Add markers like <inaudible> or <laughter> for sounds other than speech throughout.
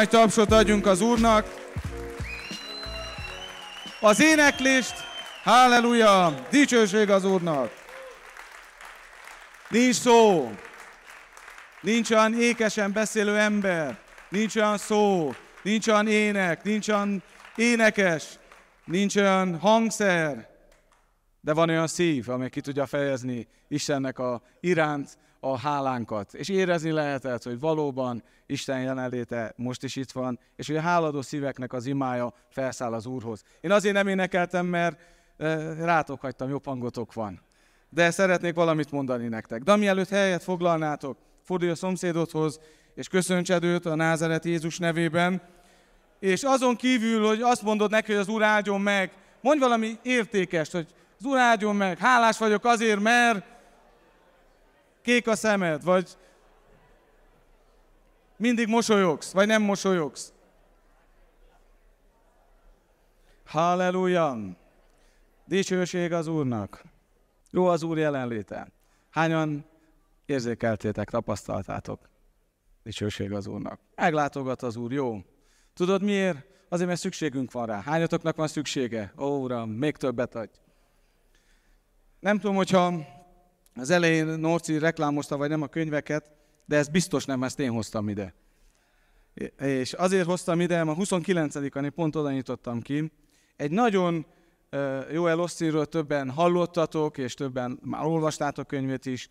Nagy tapsot adjunk az Úrnak. Az éneklést, halleluja, dicsőség az Úrnak. Nincs szó, nincs olyan ékesen beszélő ember, nincs olyan szó, nincs olyan ének, nincs olyan énekes, nincs olyan hangszer, de van olyan szív, amely ki tudja fejezni Istennek a iránt a hálánkat. És érezni lehetett, hogy valóban Isten jelenléte most is itt van, és hogy a háladó szíveknek az imája felszáll az Úrhoz. Én azért nem énekeltem, mert rátok hagytam, jobb hangotok van. De szeretnék valamit mondani nektek. De mielőtt helyet foglalnátok, fordulj a szomszédodhoz, és köszöntsed őt a názeret Jézus nevében, és azon kívül, hogy azt mondod neki, hogy az Úr áldjon meg, mondj valami értékest, hogy az Úr áldjon meg, hálás vagyok azért, mert kék a szemed, vagy mindig mosolyogsz, vagy nem mosolyogsz. Halleluja! Dicsőség az Úrnak! Jó az Úr jelenléte. Hányan érzékeltétek, tapasztaltátok? Dicsőség az Úrnak. Meglátogat az Úr, jó. Tudod miért? Azért, mert szükségünk van rá. Hányatoknak van szüksége? Ó, Uram, még többet adj. Nem tudom, hogyha az elején Norci reklámozta, vagy nem a könyveket, de ez biztos nem, ezt én hoztam ide. És azért hoztam ide, a 29-án pont oda nyitottam ki. Egy nagyon jó Osztiről többen hallottatok, és többen már olvastátok könyvét is,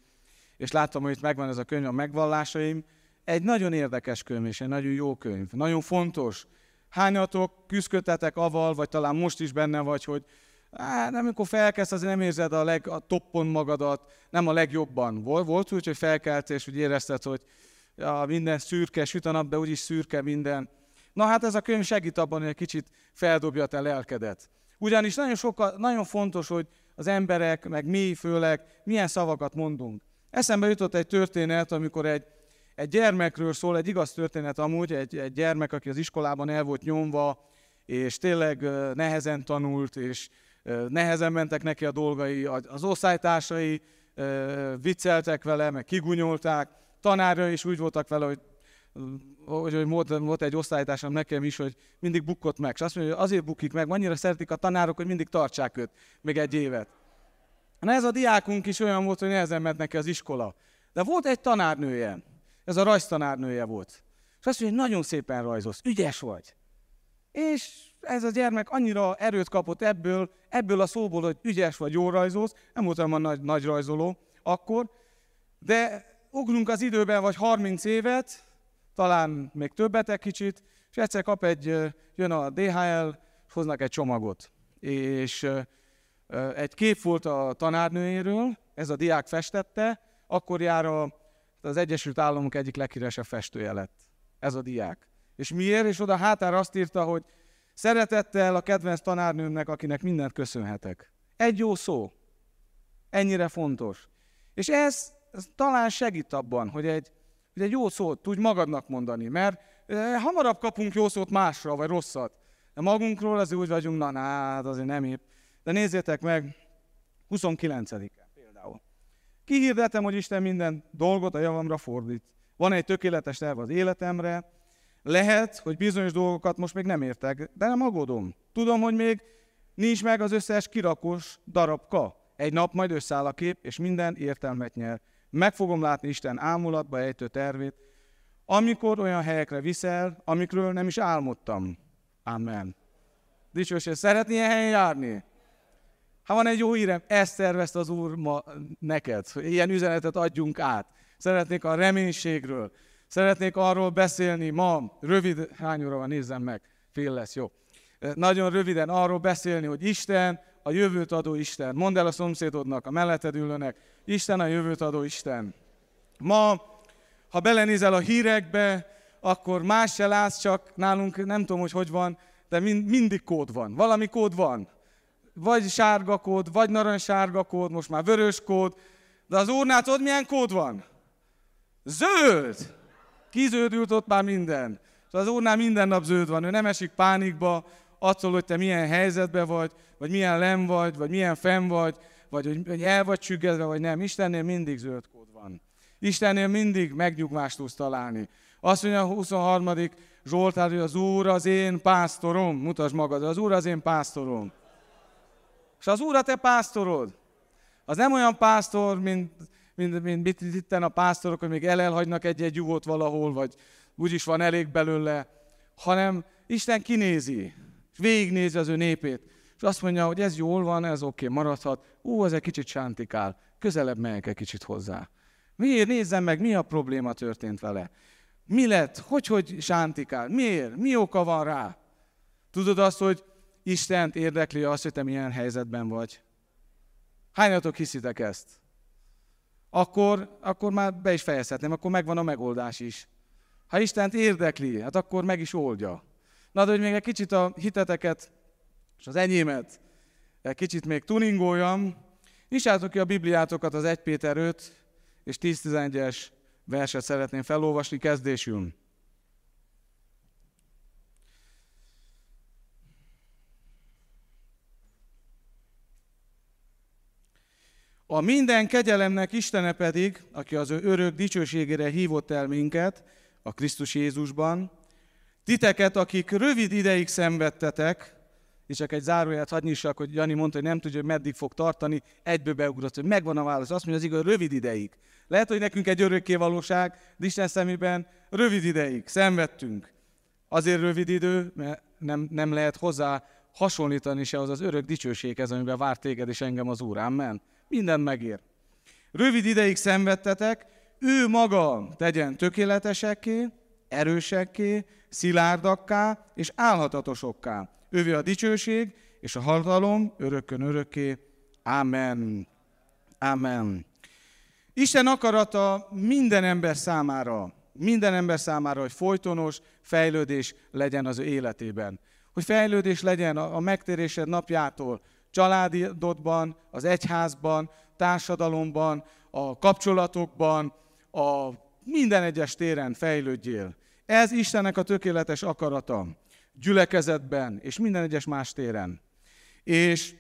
és láttam, hogy itt megvan ez a könyv, a megvallásaim. Egy nagyon érdekes könyv, és egy nagyon jó könyv. Nagyon fontos. Hányatok küzdködtetek aval, vagy talán most is benne vagy, hogy Á, nem, amikor felkelsz, azért nem érzed a, leg, a toppon magadat, nem a legjobban. Volt, volt úgy, hogy felkeltél, és úgy érezted, hogy ja, minden szürke, süt a nap, de úgyis szürke minden. Na hát ez a könyv segít abban, hogy egy kicsit feldobja te lelkedet. Ugyanis nagyon, soka, nagyon fontos, hogy az emberek, meg mi főleg, milyen szavakat mondunk. Eszembe jutott egy történet, amikor egy, egy gyermekről szól, egy igaz történet amúgy, egy, egy gyermek, aki az iskolában el volt nyomva, és tényleg nehezen tanult, és nehezen mentek neki a dolgai, az osztálytársai vicceltek vele, meg kigunyolták, tanárja is úgy voltak vele, hogy hogy, hogy volt, volt egy osztálytársam nekem is, hogy mindig bukkott meg. És azt mondja, hogy azért bukik meg, annyira szeretik a tanárok, hogy mindig tartsák őt még egy évet. Na ez a diákunk is olyan volt, hogy nehezen ment neki az iskola. De volt egy tanárnője, ez a rajztanárnője volt. És azt mondja, hogy nagyon szépen rajzolsz, ügyes vagy. És ez a gyermek annyira erőt kapott ebből, ebből a szóból, hogy ügyes vagy, jó rajzolsz, nem voltam a nagy, nagy rajzoló akkor, de ugrunk az időben vagy 30 évet, talán még többet egy kicsit, és egyszer kap egy, jön a DHL, hoznak egy csomagot. És egy kép volt a tanárnőjéről, ez a diák festette, akkor jár a, az Egyesült Államok egyik leghíresebb festője lett. Ez a diák. És miért? És oda hátára azt írta, hogy Szeretettel a kedvenc tanárnőmnek, akinek mindent köszönhetek. Egy jó szó. Ennyire fontos. És ez, ez talán segít abban, hogy egy, hogy egy jó szót tudj magadnak mondani, mert e, hamarabb kapunk jó szót másra, vagy rosszat. De magunkról azért úgy vagyunk, na, na hát azért nem épp. De nézzétek meg, 29-en például. Kihirdetem, hogy Isten minden dolgot a javamra fordít. Van egy tökéletes terv az életemre, lehet, hogy bizonyos dolgokat most még nem értek, de nem aggódom. Tudom, hogy még nincs meg az összes kirakós darabka. Egy nap majd összeáll a kép, és minden értelmet nyer. Meg fogom látni Isten ámulatba ejtő tervét, amikor olyan helyekre viszel, amikről nem is álmodtam. Amen. Dicsőség, szeretnél ilyen helyen járni? Ha van egy jó hírem, ezt tervezte az Úr ma neked, hogy ilyen üzenetet adjunk át. Szeretnék a reménységről, Szeretnék arról beszélni ma, rövid, hány óra van, nézzem meg, fél lesz, jó. Nagyon röviden arról beszélni, hogy Isten a jövőt adó Isten. Mondd el a szomszédodnak, a melletted ülőnek, Isten a jövőt adó Isten. Ma, ha belenézel a hírekbe, akkor más se látsz, csak nálunk nem tudom, hogy hogy van, de mind, mindig kód van. Valami kód van. Vagy sárga kód, vagy narancssárga kód, most már vörös kód. De az úrnál tudod, milyen kód van? Zöld! Kiződült ott már minden. És az úrnál minden nap zöld van, ő nem esik pánikba, attól, hogy te milyen helyzetben vagy, vagy milyen lem vagy, vagy milyen fenn vagy, vagy hogy el vagy csüggedve, vagy nem. Istennél mindig zöld kód van. Istennél mindig megnyugvást tudsz találni. Azt mondja a 23. Zsoltár, hogy az Úr az én pásztorom. Mutasd magad, az Úr az én pásztorom. És az Úr a te pásztorod. Az nem olyan pásztor, mint, mint, mint mit itten a pásztorok, hogy még elelhagynak egy-egy juhot valahol, vagy úgyis van elég belőle, hanem Isten kinézi, és végignézi az ő népét, és azt mondja, hogy ez jól van, ez oké, okay, maradhat, ú, ez egy kicsit sántikál, közelebb megyek egy kicsit hozzá. Miért? Nézzem meg, mi a probléma történt vele. Mi lett? Hogy, hogy sántikál? Miért? Mi oka van rá? Tudod azt, hogy Istent érdekli azt, hogy te milyen helyzetben vagy? Hányatok hiszitek ezt? Akkor, akkor már be is fejezhetném, akkor megvan a megoldás is. Ha Istent érdekli, hát akkor meg is oldja. Na, de hogy még egy kicsit a hiteteket és az enyémet egy kicsit még tuningoljam, nyissátok ki a Bibliátokat az 1 Péter 5 és 10-11-es verset szeretném felolvasni kezdésül. A minden kegyelemnek Istene pedig, aki az ő örök dicsőségére hívott el minket, a Krisztus Jézusban, titeket, akik rövid ideig szenvedtetek, és csak egy záróját hadd nyissak, hogy Jani mondta, hogy nem tudja, hogy meddig fog tartani, egyből beugrott, hogy megvan a válasz. Azt mondja az igaz, rövid ideig. Lehet, hogy nekünk egy örökké valóság, de Isten szemében rövid ideig szenvedtünk. Azért rövid idő, mert nem, nem lehet hozzá hasonlítani se az az örök dicsőséghez, amiben vár téged és engem az Úr. Amen. Minden megér. Rövid ideig szenvedtetek, ő maga tegyen tökéletesekké, erősekké, szilárdakká és állhatatosokká. Ővé a dicsőség és a hatalom örökkön örökké. Amen. Amen. Isten akarata minden ember számára, minden ember számára, hogy folytonos fejlődés legyen az ő életében. Hogy fejlődés legyen a megtérésed napjától, családodban, az egyházban, társadalomban, a kapcsolatokban, a minden egyes téren fejlődjél. Ez Istennek a tökéletes akarata, gyülekezetben és minden egyes más téren. És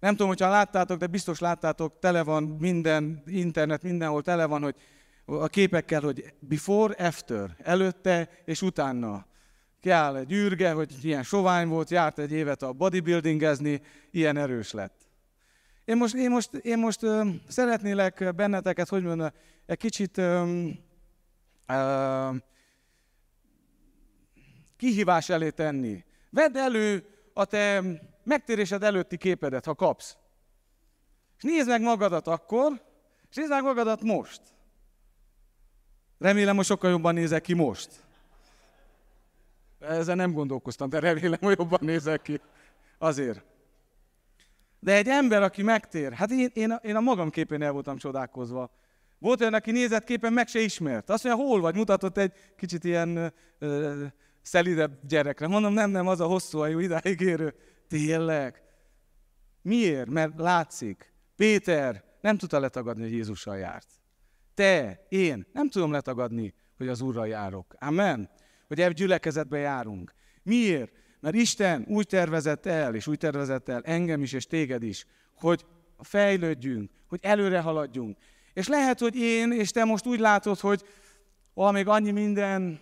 nem tudom, hogyha láttátok, de biztos láttátok, tele van minden, internet mindenhol tele van, hogy a képekkel, hogy before, after, előtte és utána. Kell egy űrge, hogy ilyen sovány volt, járt egy évet a bodybuildingezni, ilyen erős lett. Én most, én most, én most ö, szeretnélek benneteket, hogy mondjam, egy kicsit ö, ö, kihívás elé tenni. Vedd elő a te megtérésed előtti képedet, ha kapsz. És nézd meg magadat akkor, és nézd meg magadat most. Remélem, hogy sokkal jobban nézek ki most. Ezzel nem gondolkoztam, de remélem, hogy jobban nézek ki. Azért. De egy ember, aki megtér, hát én, én, én a magam képén el voltam csodálkozva. Volt olyan, aki nézett képen, meg se ismert. Azt mondja, hol vagy? Mutatott egy kicsit ilyen ö, szelidebb gyerekre. Mondom, nem, nem, az a hosszú ajú, idáig érő. Tényleg? Miért? Mert látszik. Péter nem tudta letagadni, hogy Jézussal járt. Te, én nem tudom letagadni, hogy az Úrral járok. Amen? Hogy ebben gyülekezetbe járunk. Miért? Mert Isten úgy tervezett el, és úgy tervezett el engem is, és téged is, hogy fejlődjünk, hogy előre haladjunk. És lehet, hogy én és te most úgy látod, hogy még annyi minden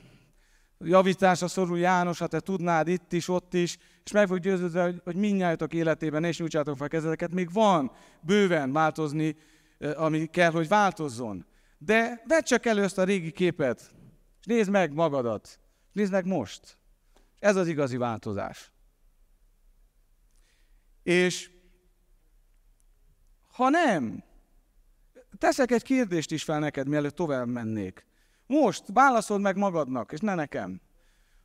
javításra szorul János, ha te tudnád itt is, ott is, és meg fog győződve, hogy, hogy mindnyájatok életében is nyújtsátok fel kezeteket, még van bőven változni, ami kell, hogy változzon. De vedd csak elő ezt a régi képet, és nézd meg magadat, nézd meg most. Ez az igazi változás. És ha nem, teszek egy kérdést is fel neked, mielőtt tovább mennék. Most válaszold meg magadnak, és ne nekem,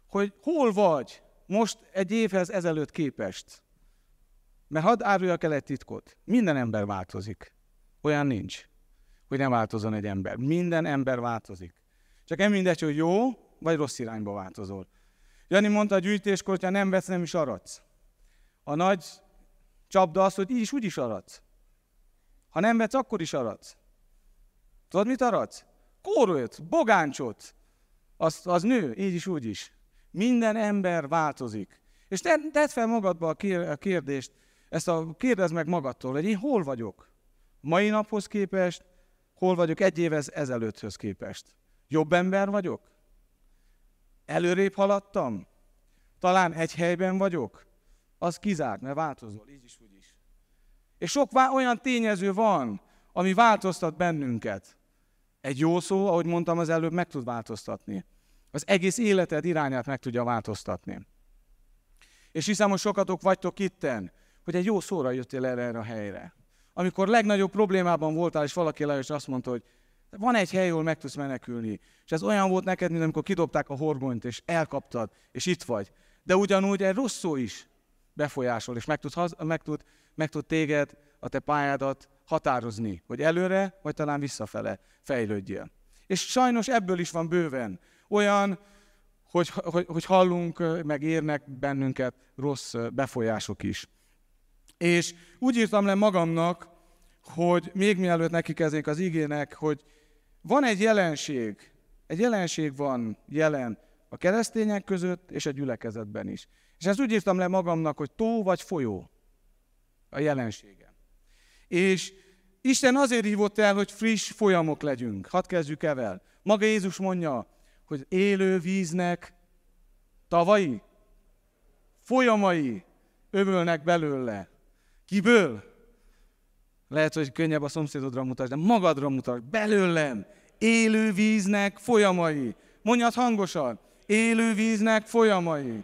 hogy hol vagy most egy évhez ezelőtt képest. Mert hadd áruljak el egy titkot. Minden ember változik. Olyan nincs, hogy nem változon egy ember. Minden ember változik. Csak nem mindegy, hogy jó vagy rossz irányba változol. Jani mondta a gyűjtéskor, hogyha nem vesz, nem is aradsz. A nagy csapda az, hogy így is úgy is aradsz. Ha nem vetsz, akkor is aradsz. Tudod, mit aradsz? Kórőt, bogáncsot. Az, az nő, így is, úgy is. Minden ember változik. És te, tedd fel magadba a kérdést, ezt a kérdezd meg magadtól, hogy én hol vagyok? Mai naphoz képest, hol vagyok egy évez ezelőtthöz képest? Jobb ember vagyok? Előrébb haladtam? Talán egy helyben vagyok? Az kizárt, mert változol, így is, úgy is. És sok olyan tényező van, ami változtat bennünket. Egy jó szó, ahogy mondtam az előbb, meg tud változtatni. Az egész életed irányát meg tudja változtatni. És hiszem, hogy sokatok vagytok itten, hogy egy jó szóra jöttél erre, erre a helyre. Amikor legnagyobb problémában voltál, és valaki le, és azt mondta, hogy van egy hely, ahol meg tudsz menekülni. És ez olyan volt neked, mint amikor kidobták a horgonyt, és elkaptad, és itt vagy. De ugyanúgy egy rossz szó is befolyásol, és meg tud, meg tud, meg tud téged, a te pályádat határozni, hogy előre, vagy talán visszafele fejlődjél. És sajnos ebből is van bőven. Olyan, hogy, hogy, hogy hallunk, meg érnek bennünket rossz befolyások is. És úgy írtam le magamnak, hogy még mielőtt neki kezdnék az igének, hogy van egy jelenség, egy jelenség van jelen a keresztények között és a gyülekezetben is. És ezt úgy írtam le magamnak, hogy tó vagy folyó a jelensége. És Isten azért hívott el, hogy friss folyamok legyünk. Hadd kezdjük evel. Maga Jézus mondja, hogy élő víznek tavai, folyamai ömölnek belőle. Kiből? Lehet, hogy könnyebb a szomszédodra mutasd, de magadra mutasd. Belőlem. Élő víznek folyamai. Mondjad hangosan. Élő víznek folyamai.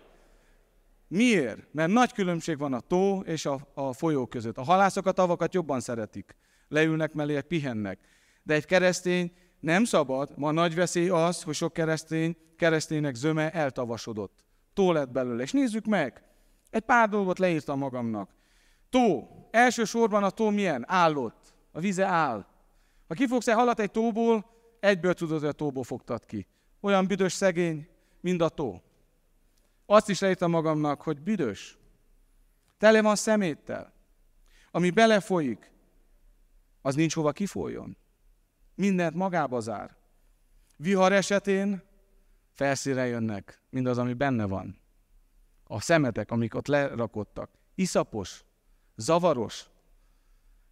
Miért? Mert nagy különbség van a tó és a, a folyó között. A halászok a tavakat jobban szeretik. Leülnek mellé, pihennek. De egy keresztény nem szabad, ma nagy veszély az, hogy sok keresztény, kereszténynek zöme eltavasodott. Tó lett belőle. És nézzük meg, egy pár dolgot leírtam magamnak. Tó. Elsősorban a tó milyen? Állott. A vize áll. Ha kifogsz egy halat egy tóból, egyből tudod, hogy a tóból fogtad ki. Olyan büdös szegény, mint a tó. Azt is leírtam magamnak, hogy büdös. Tele van szeméttel. Ami belefolyik, az nincs hova kifoljon. Mindent magába zár. Vihar esetén felszíre jönnek, mindaz, ami benne van. A szemetek, amik ott lerakottak. Iszapos, zavaros.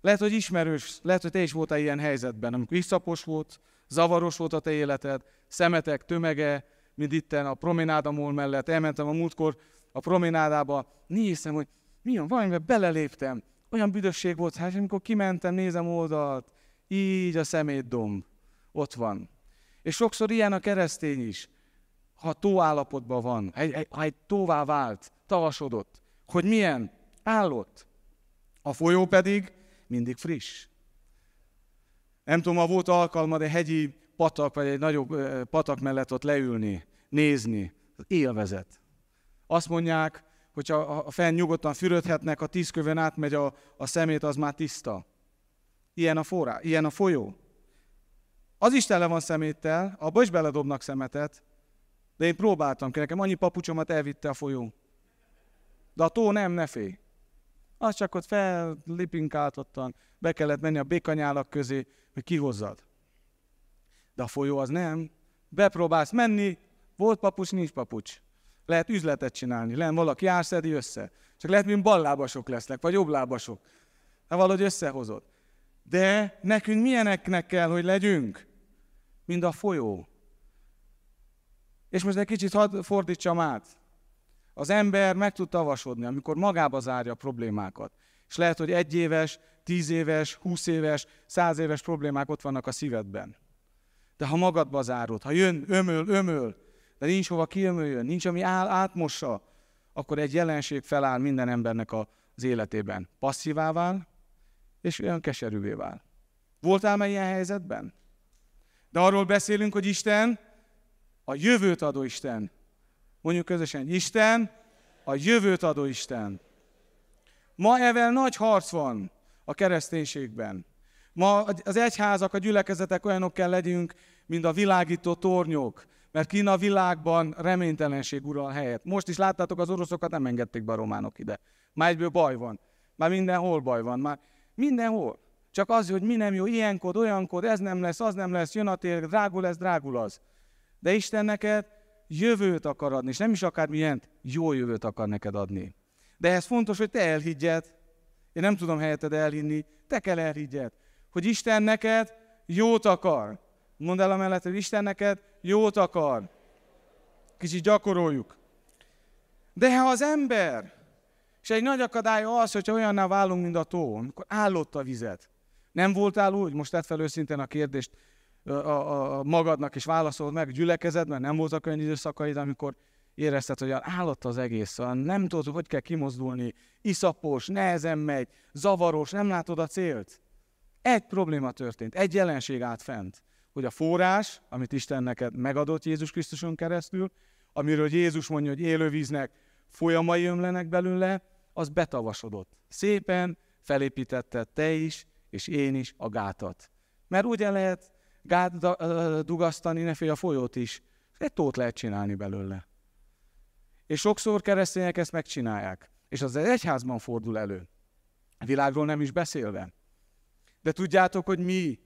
Lehet, hogy ismerős, lehet, hogy te is voltál ilyen helyzetben, amikor iszapos volt, zavaros volt a te életed, szemetek tömege, mint itten a promenádamól mellett, elmentem a múltkor a promenádába, néztem, hogy mi van, valamivel beleléptem, olyan büdösség volt, hát amikor kimentem, nézem oldalt, így a szemétdomb ott van. És sokszor ilyen a keresztény is, ha tó állapotban van, ha egy tóvá vált, tavasodott, hogy milyen? Állott. A folyó pedig mindig friss. Nem tudom, ha volt alkalma, de hegyi patak, vagy egy nagyobb patak mellett ott leülni, nézni. Élvezet. Azt mondják, hogyha a fenn nyugodtan fürödhetnek, a tíz kövön átmegy a, a szemét, az már tiszta. Ilyen a forrá, ilyen a folyó. Az is tele van szeméttel, abba is beledobnak szemetet, de én próbáltam ki, nekem annyi papucsomat elvitte a folyó. De a tó nem, ne félj. Az csak ott fellipinkáltottan, be kellett menni a békanyálak közé, hogy kihozzad. De a folyó az nem. Bepróbálsz menni, volt papucs, nincs papucs. Lehet üzletet csinálni, lehet valaki árszedi össze. Csak lehet, mint ballábasok lesznek, vagy jobblábasok. Ha valahogy összehozod. De nekünk milyeneknek kell, hogy legyünk? Mint a folyó. És most egy kicsit hadd fordítsam át. Az ember meg tud tavasodni, amikor magába zárja a problémákat. És lehet, hogy egy éves, tíz éves, húsz éves, száz éves problémák ott vannak a szívedben. De ha magadba zárod, ha jön, ömöl, ömöl, de nincs hova kiömöljön, nincs, ami áll, átmossa, akkor egy jelenség feláll minden embernek az életében. Passzívá vál, és olyan keserűvé vál. Voltál már ilyen helyzetben? De arról beszélünk, hogy Isten a jövőt adó Isten. Mondjuk közösen, Isten a jövőt adó Isten. Ma evel nagy harc van a kereszténységben. Ma az egyházak, a gyülekezetek olyanok kell legyünk, mint a világító tornyok, mert kín a világban reménytelenség ural helyet. Most is láttátok, az oroszokat nem engedték be a románok ide. Már egyből baj van. Már mindenhol baj van. Már mindenhol. Csak az, hogy mi nem jó, ilyenkor, olyankor, ez nem lesz, az nem lesz, jön a tél, drágul lesz, drágul az. De Isten neked jövőt akar adni, és nem is akár milyen jó jövőt akar neked adni. De ez fontos, hogy te elhiggyed. Én nem tudom helyetted elhinni, te kell elhiggyed, hogy Isten neked jót akar. Mondd el a mellett, hogy Isten neked jót akar. kicsit gyakoroljuk. De ha az ember, és egy nagy akadály az, hogyha olyanná válunk, mint a tó, amikor állott a vizet. Nem voltál úgy, most tett fel őszintén a kérdést a, a, magadnak, és válaszold meg, gyülekezetben nem voltak olyan időszakaid, amikor érezted, hogy állott az egész, nem tudod, hogy kell kimozdulni, iszapos, nehezen megy, zavaros, nem látod a célt. Egy probléma történt, egy jelenség állt fent, hogy a forrás, amit Isten neked megadott Jézus Krisztuson keresztül, amiről Jézus mondja, hogy élővíznek folyamai ömlenek belőle, az betavasodott. Szépen felépítette te is, és én is a gátat. Mert ugye lehet gát dugasztani, ne a folyót is. Egy tót lehet csinálni belőle. És sokszor keresztények ezt megcsinálják. És az egyházban fordul elő. A világról nem is beszélve. De tudjátok, hogy mi,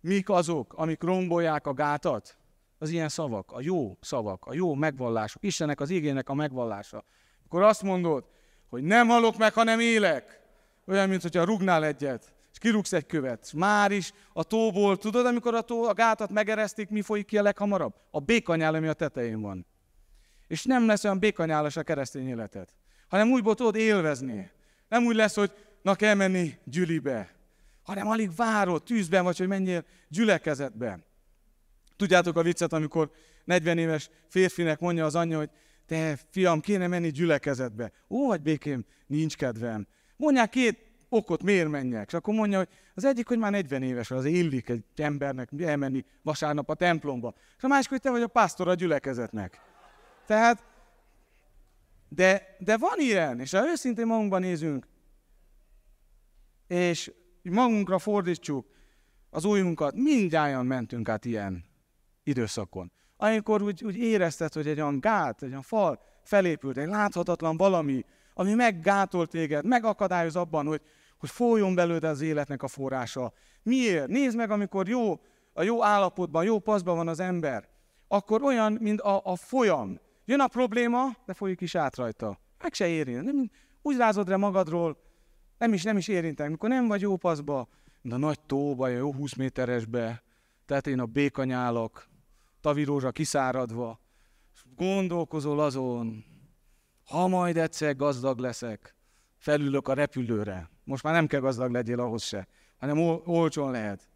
mik azok, amik rombolják a gátat? Az ilyen szavak, a jó szavak, a jó megvallások, Istennek az igének a megvallása. Akkor azt mondod, hogy nem halok meg, hanem élek. Olyan, mint hogyha rugnál egyet, és kirúgsz egy követ. És már is a tóból, tudod, amikor a, tó, a gátat megeresztik, mi folyik ki a leghamarabb? A békanyál, ami a tetején van. És nem lesz olyan békanyálas a keresztény életet, hanem úgy tudod élvezni. Nem úgy lesz, hogy na kell menni gyülibe, hanem alig várod, tűzben vagy, hogy menjél gyülekezetbe. Tudjátok a viccet, amikor 40 éves férfinek mondja az anyja, hogy te fiam, kéne menni gyülekezetbe. Ó, vagy békém, nincs kedvem. Mondják két okot, miért menjek. És akkor mondja, hogy az egyik, hogy már 40 éves, az illik egy embernek elmenni vasárnap a templomba. És a másik, hogy te vagy a pásztor a gyülekezetnek. Tehát, de, de van ilyen, és ha őszintén magunkban nézünk, és magunkra fordítsuk az újunkat, mindjárt mentünk át ilyen időszakon. Amikor úgy, úgy érezted, hogy egy olyan gát, egy olyan fal felépült, egy láthatatlan valami, ami meggátol téged, megakadályoz abban, hogy, hogy folyjon belőled az életnek a forrása. Miért? Nézd meg, amikor jó, a jó állapotban, jó paszban van az ember, akkor olyan, mint a, a folyam. Jön a probléma, de folyik is át rajta. Meg se érint. Nem, úgy rázod rá magadról, nem is, nem is érintem. Mikor nem vagy jó paszba, mint a nagy tóba, jó 20 méteresbe, tehát én a békanyálok, tavirózsa kiszáradva, gondolkozol azon, ha majd egyszer gazdag leszek, felülök a repülőre. Most már nem kell gazdag legyél ahhoz se, hanem ol- olcsón lehet.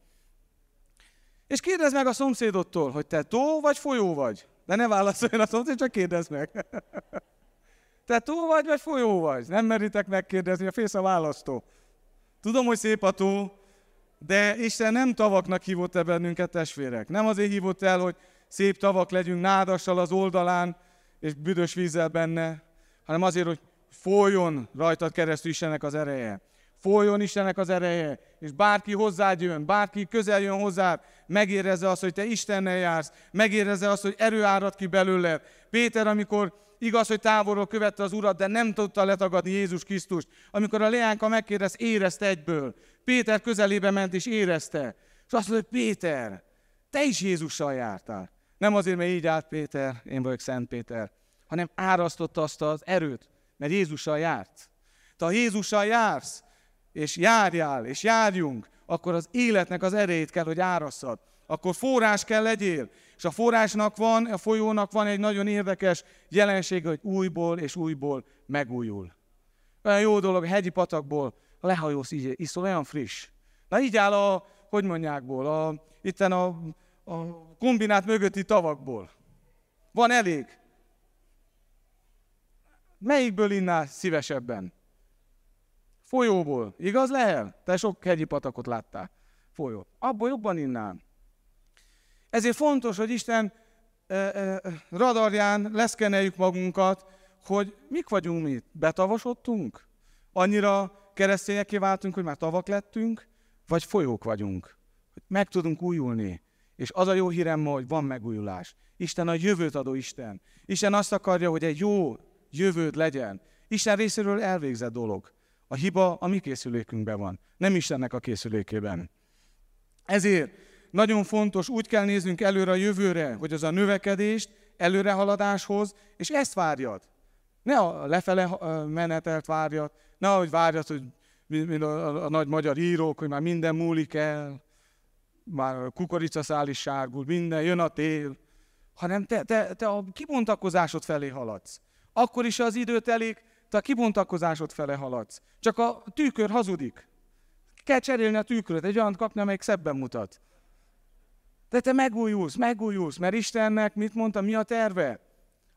És kérdezd meg a szomszédodtól, hogy te tó vagy folyó vagy. De ne válaszoljon a szomszéd, csak kérdezd meg. <laughs> Te tó vagy, vagy folyó vagy? Nem meritek megkérdezni, a fész a választó. Tudom, hogy szép a tó, de Isten nem tavaknak hívott el bennünket, testvérek. Nem azért hívott el, hogy szép tavak legyünk nádassal az oldalán, és büdös vízzel benne, hanem azért, hogy folyjon rajtad keresztül Istennek az ereje. Folyjon Istennek az ereje, és bárki hozzád jön, bárki közel jön hozzád, megérezze azt, hogy te Istennel jársz, megérezze azt, hogy erő árad ki belőled. Péter, amikor igaz, hogy távolról követte az Urat, de nem tudta letagadni Jézus Krisztust. Amikor a leánka megkérdez, érezte egyből. Péter közelébe ment és érezte. És azt mondta, hogy Péter, te is Jézussal jártál. Nem azért, mert így állt Péter, én vagyok Szent Péter, hanem árasztotta azt az erőt, mert Jézussal járt. Te ha Jézussal jársz, és járjál, és járjunk, akkor az életnek az erejét kell, hogy árasszad. Akkor forrás kell legyél. És a forrásnak van, a folyónak van egy nagyon érdekes jelensége, hogy újból és újból megújul. Olyan jó dolog, a hegyi patakból a lehajós így iszol, olyan friss. Na így áll a, hogy mondjákból, a, itten a, a kombinát mögötti tavakból. Van elég. Melyikből innál szívesebben? Folyóból. Igaz Lehel? Te sok hegyi patakot láttál. Folyó. Abból jobban innál. Ezért fontos, hogy Isten radarján leszkeneljük magunkat, hogy mik vagyunk mi? Betavasodtunk? Annyira keresztényeké váltunk, hogy már tavak lettünk? Vagy folyók vagyunk? Hogy meg tudunk újulni? És az a jó hírem ma, hogy van megújulás. Isten a jövőt adó Isten. Isten azt akarja, hogy egy jó jövőd legyen. Isten részéről elvégzett dolog. A hiba a mi készülékünkben van, nem Istennek a készülékében. Ezért nagyon fontos, úgy kell néznünk előre a jövőre, hogy az a növekedést, előrehaladáshoz, és ezt várjad. Ne a lefele menetelt várjad, ne ahogy várjad, hogy mint a, a, nagy magyar írók, hogy már minden múlik el, már a kukoricaszál is sárgul, minden, jön a tél, hanem te, te, te a kibontakozásod felé haladsz. Akkor is az idő telik, te a kibontakozásod felé haladsz. Csak a tükör hazudik. Kell cserélni a tükröt, egy olyan kapni, amelyik szebben mutat. De te megújulsz, megújulsz, mert Istennek mit mondta, mi a terve?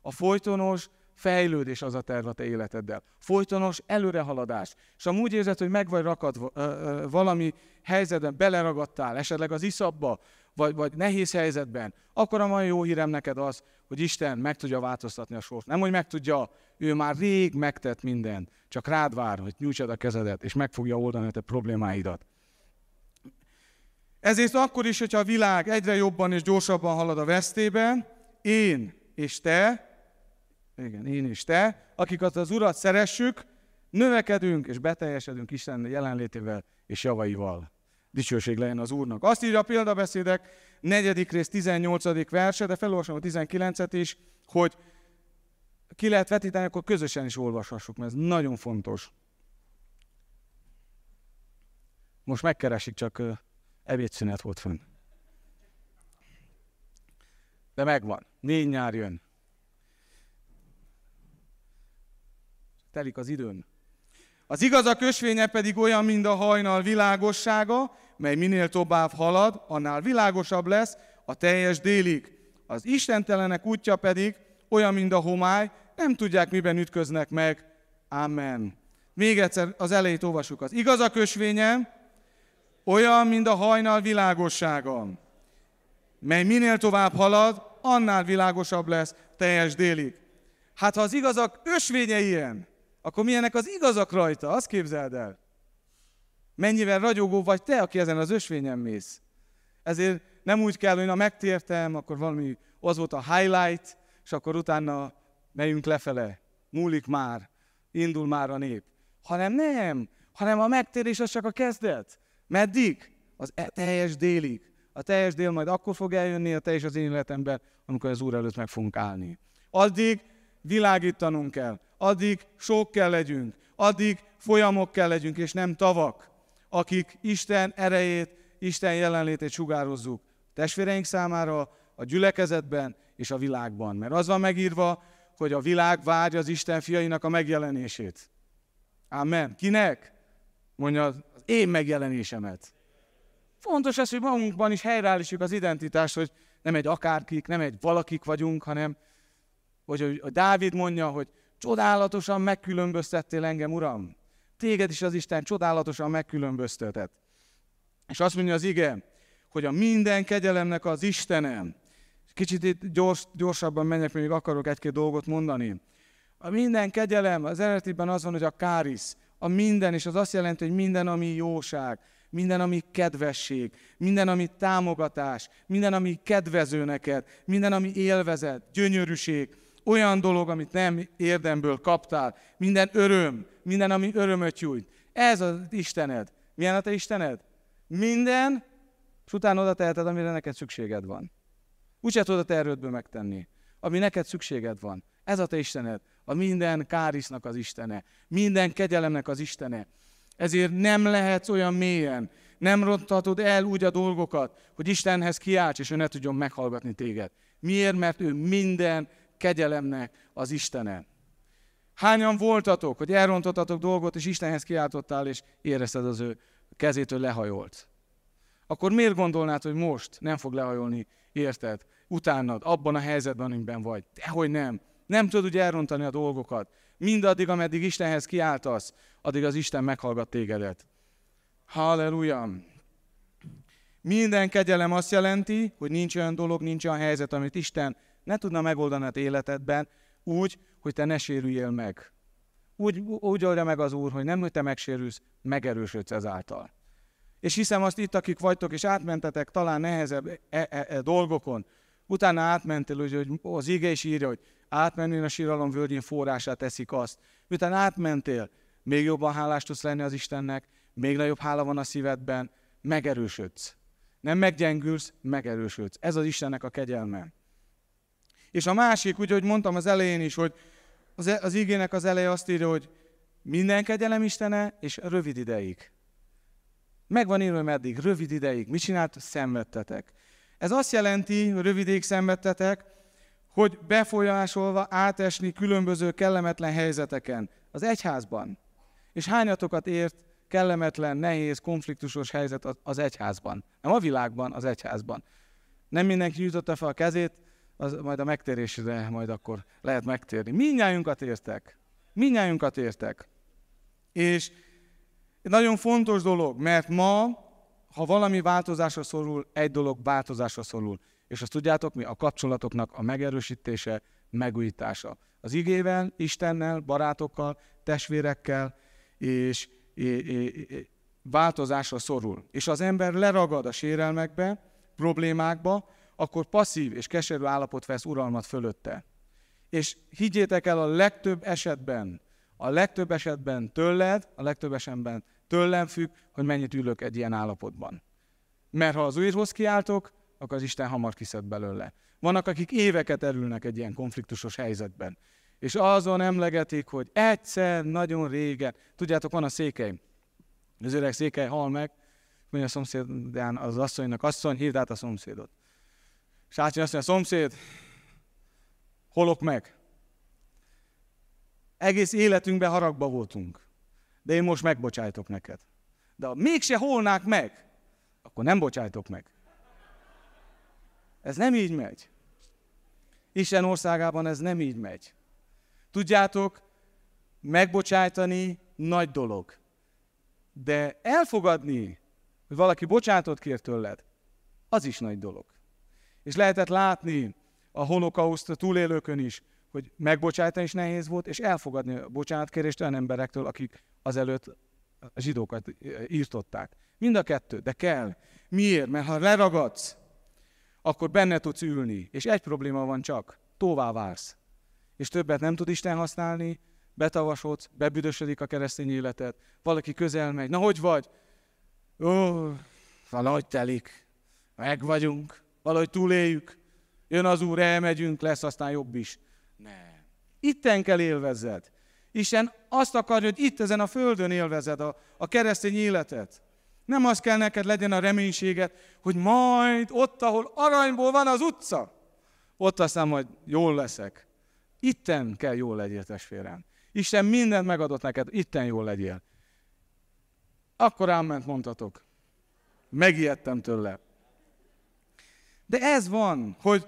A folytonos fejlődés az a terve a te életeddel. Folytonos előrehaladás. És amúgy érzed, hogy meg vagy rakadva valami helyzetben, beleragadtál, esetleg az iszabba, vagy, vagy nehéz helyzetben, akkor a mai jó hírem neked az, hogy Isten meg tudja változtatni a sort. Nem, hogy meg tudja, ő már rég megtett mindent, csak rád vár, hogy nyújtsad a kezedet, és meg fogja oldani a te problémáidat. Ezért akkor is, hogyha a világ egyre jobban és gyorsabban halad a vesztébe, én és te, igen, én és te, akiket az Urat szeressük, növekedünk és beteljesedünk Isten jelenlétével és javaival. Dicsőség legyen az Úrnak. Azt írja a példabeszédek, negyedik rész, 18. verse, de felolvasom a 19-et is, hogy ki lehet vetíteni, akkor közösen is olvashassuk, mert ez nagyon fontos. Most megkeresik, csak ebédszünet volt fönn. De megvan. Négy nyár jön. Telik az időn. Az igazak ösvénye pedig olyan, mint a hajnal világossága, mely minél tovább halad, annál világosabb lesz a teljes délig. Az istentelenek útja pedig olyan, mint a homály, nem tudják, miben ütköznek meg. Amen. Még egyszer az elejét olvasjuk. Az igazak ösvénye olyan, mint a hajnal világossága, mely minél tovább halad, annál világosabb lesz teljes délig. Hát ha az igazak ösvénye ilyen, akkor milyenek az igazak rajta? Azt képzeld el. Mennyivel ragyogó vagy te, aki ezen az ösvényen mész. Ezért nem úgy kell, hogy na megtértem, akkor valami, az volt a highlight, és akkor utána megyünk lefele. Múlik már, indul már a nép. Hanem nem, hanem a megtérés az csak a kezdet. Meddig? Az e- teljes délig. A teljes dél majd akkor fog eljönni a teljes az én életemben, amikor az Úr előtt meg fogunk állni. Addig világítanunk kell, addig sok kell legyünk, addig folyamok kell legyünk, és nem tavak, akik Isten erejét, Isten jelenlétét sugározzuk testvéreink számára, a gyülekezetben és a világban. Mert az van megírva, hogy a világ várja az Isten fiainak a megjelenését. Amen. Kinek? Mondja az én megjelenésemet. Fontos az, hogy magunkban is helyreállítsuk az identitást, hogy nem egy akárkik, nem egy valakik vagyunk, hanem hogy a Dávid mondja, hogy csodálatosan megkülönböztettél engem, Uram. Téged is az Isten csodálatosan megkülönböztetett. És azt mondja az ige, hogy a minden kegyelemnek az Istenem, kicsit itt gyors, gyorsabban menjek, még akarok egy-két dolgot mondani. A minden kegyelem, az eredetiben az van, hogy a kárisz, a minden, és az azt jelenti, hogy minden, ami jóság, minden, ami kedvesség, minden, ami támogatás, minden, ami kedvező neked, minden, ami élvezet, gyönyörűség, olyan dolog, amit nem érdemből kaptál, minden öröm, minden, ami örömöt nyújt. Ez az Istened. Milyen a te Istened? Minden, és utána oda teheted, amire neked szükséged van. Úgyse tudod te erődből megtenni, ami neked szükséged van. Ez a te Istened, a minden kárisznak az Istene, minden kegyelemnek az Istene. Ezért nem lehetsz olyan mélyen, nem ronthatod el úgy a dolgokat, hogy Istenhez kiálts, és ő ne tudjon meghallgatni téged. Miért? Mert ő minden kegyelemnek az Istene. Hányan voltatok, hogy elrontottatok dolgot, és Istenhez kiáltottál, és érezted az ő kezétől lehajolt? Akkor miért gondolnád, hogy most nem fog lehajolni, érted? Utánad, abban a helyzetben, amiben vagy. Dehogy nem. Nem tudod úgy elrontani a dolgokat. Mindaddig, ameddig Istenhez kiáltasz, addig az Isten meghallgat tégedet. Halleluja! Minden kegyelem azt jelenti, hogy nincs olyan dolog, nincs olyan helyzet, amit Isten ne tudna megoldani az életedben úgy, hogy te ne sérüljél meg. Úgy, úgy oldja meg az Úr, hogy nem, hogy te megsérülsz, megerősödsz ezáltal. És hiszem azt itt, akik vagytok, és átmentetek talán nehezebb e, e, e dolgokon, utána átmentél, hogy, hogy az ige is írja, hogy átmenni a síralom völgyén forrását teszik azt. Miután átmentél, még jobban hálást tudsz lenni az Istennek, még nagyobb hála van a szívedben, megerősödsz. Nem meggyengülsz, megerősödsz. Ez az Istennek a kegyelme. És a másik, úgy, hogy mondtam az elején is, hogy az, az igének az eleje azt írja, hogy minden kegyelem Istene, és rövid ideig. Megvan írva, meddig, rövid ideig. Mit csinált? Szenvedtetek. Ez azt jelenti, rövid ideig szenvedtetek, hogy befolyásolva átesni különböző kellemetlen helyzeteken az egyházban. És hányatokat ért kellemetlen, nehéz, konfliktusos helyzet az egyházban. Nem a világban, az egyházban. Nem mindenki nyújtotta fel a kezét, az majd a megtérésre majd akkor lehet megtérni. Mindnyájunkat értek. Mindnyájunkat értek. És nagyon fontos dolog, mert ma, ha valami változásra szorul, egy dolog változásra szorul. És azt tudjátok mi? A kapcsolatoknak a megerősítése, megújítása. Az igével, Istennel, barátokkal, testvérekkel, és, és, és változásra szorul. És az ember leragad a sérelmekbe, problémákba, akkor passzív és keserű állapot vesz uralmat fölötte. És higgyétek el, a legtöbb esetben, a legtöbb esetben tőled, a legtöbb esetben tőlem függ, hogy mennyit ülök egy ilyen állapotban. Mert ha az újhoz kiáltok, akkor az Isten hamar kiszed belőle. Vannak, akik éveket erülnek egy ilyen konfliktusos helyzetben. És azon emlegetik, hogy egyszer, nagyon régen, tudjátok, van a székely, az öreg székely hal meg, mondja a szomszédán az asszonynak, asszony, hívd át a szomszédot. És átjön azt mondja, szomszéd, holok meg. Egész életünkben haragba voltunk. De én most megbocsájtok neked. De ha mégse holnák meg, akkor nem bocsájtok meg. Ez nem így megy. Isten országában ez nem így megy. Tudjátok, megbocsájtani nagy dolog. De elfogadni, hogy valaki bocsátot kér tőled, az is nagy dolog. És lehetett látni a holokauszt túlélőkön is, hogy megbocsájtani is nehéz volt, és elfogadni a bocsánatkérést olyan emberektől, akik azelőtt a zsidókat írtották. Mind a kettő, de kell. Miért? Mert ha leragadsz, akkor benne tudsz ülni. És egy probléma van csak, tóvá vársz. És többet nem tud Isten használni, betavasodsz, bebüdösödik a keresztény életet, valaki közel megy, na hogy vagy? Ó, valahogy telik, meg vagyunk, valahogy túléljük, jön az Úr, elmegyünk, lesz aztán jobb is. Nem. Itten kell élvezed. Isten azt akarja, hogy itt ezen a földön élvezed a, a keresztény életet. Nem az kell neked legyen a reménységet, hogy majd ott, ahol aranyból van az utca, ott aztán majd jól leszek. Itten kell jól legyél, testvérem. Isten mindent megadott neked, itten jól legyél. Akkor áment mondhatok. Megijedtem tőle. De ez van, hogy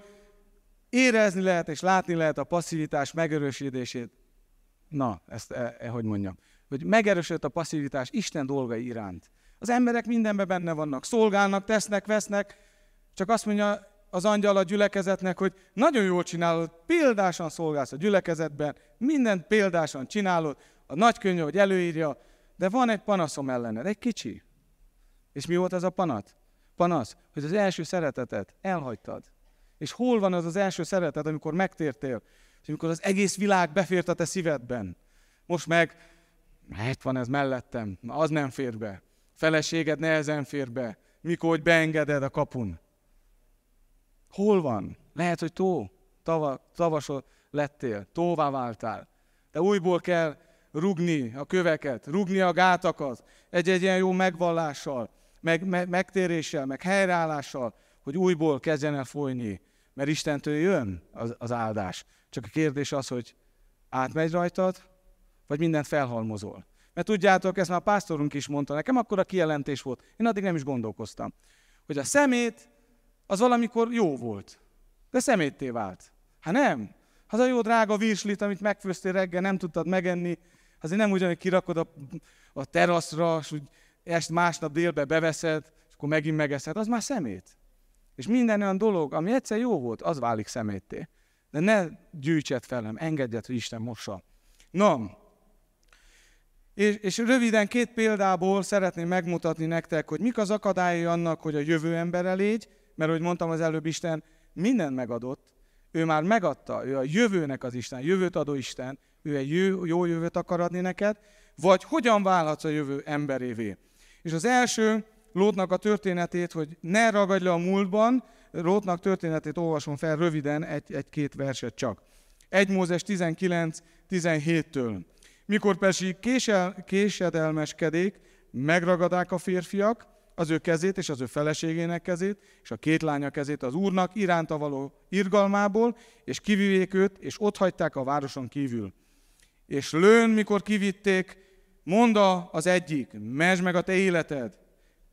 érezni lehet és látni lehet a passzivitás megerősítését. Na, ezt e, e, hogy mondjam. Hogy megerősödött a passzivitás Isten dolgai iránt. Az emberek mindenben benne vannak, szolgálnak, tesznek, vesznek, csak azt mondja az angyal a gyülekezetnek, hogy nagyon jól csinálod, példásan szolgálsz a gyülekezetben, mindent példásan csinálod, a nagykönyv, hogy előírja, de van egy panaszom ellened, egy kicsi. És mi volt ez a panat? Panasz, hogy az első szeretetet elhagytad. És hol van az az első szeretet, amikor megtértél, és amikor az egész világ befért a te szívedben. Most meg, hát van ez mellettem, az nem fér be feleséged nehezen fér be, mikor hogy beengeded a kapun. Hol van? Lehet, hogy tó, tava, tavasod lettél, tóvá váltál. De újból kell rugni a köveket, rugni a gátakat, egy-egy ilyen jó megvallással, meg, meg, megtéréssel, meg helyreállással, hogy újból kezdjen el folyni. Mert Istentől jön az, az áldás. Csak a kérdés az, hogy átmegy rajtad, vagy mindent felhalmozol. Mert tudjátok, ezt már a pásztorunk is mondta nekem, akkor a kijelentés volt. Én addig nem is gondolkoztam. Hogy a szemét az valamikor jó volt. De szemétté vált. Hát nem. Az a jó drága virslit, amit megfőztél reggel, nem tudtad megenni, azért nem ugyanúgy kirakod a, a teraszra, és úgy est másnap délbe beveszed, és akkor megint megeszed, az már szemét. És minden olyan dolog, ami egyszer jó volt, az válik szemétté. De ne gyűjtsed fel, nem engedjed, hogy Isten mossa. Na, és, és röviden két példából szeretném megmutatni nektek, hogy mik az akadályai annak, hogy a jövő embere légy, mert ahogy mondtam az előbb, Isten mindent megadott, ő már megadta, ő a jövőnek az Isten, jövőt adó Isten, ő egy jó, jó jövőt akar adni neked, vagy hogyan válhatsz a jövő emberévé. És az első Lótnak a történetét, hogy ne ragadj le a múltban, Lótnak történetét olvasom fel röviden, egy-két egy verset csak. 1 Mózes 19-17-től. Mikor pedig késel, késedelmeskedik, megragadák a férfiak, az ő kezét és az ő feleségének kezét, és a két lánya kezét az úrnak iránta való irgalmából, és kivivék őt, és ott hagyták a városon kívül. És lőn, mikor kivitték, monda az egyik, mesd meg a te életed,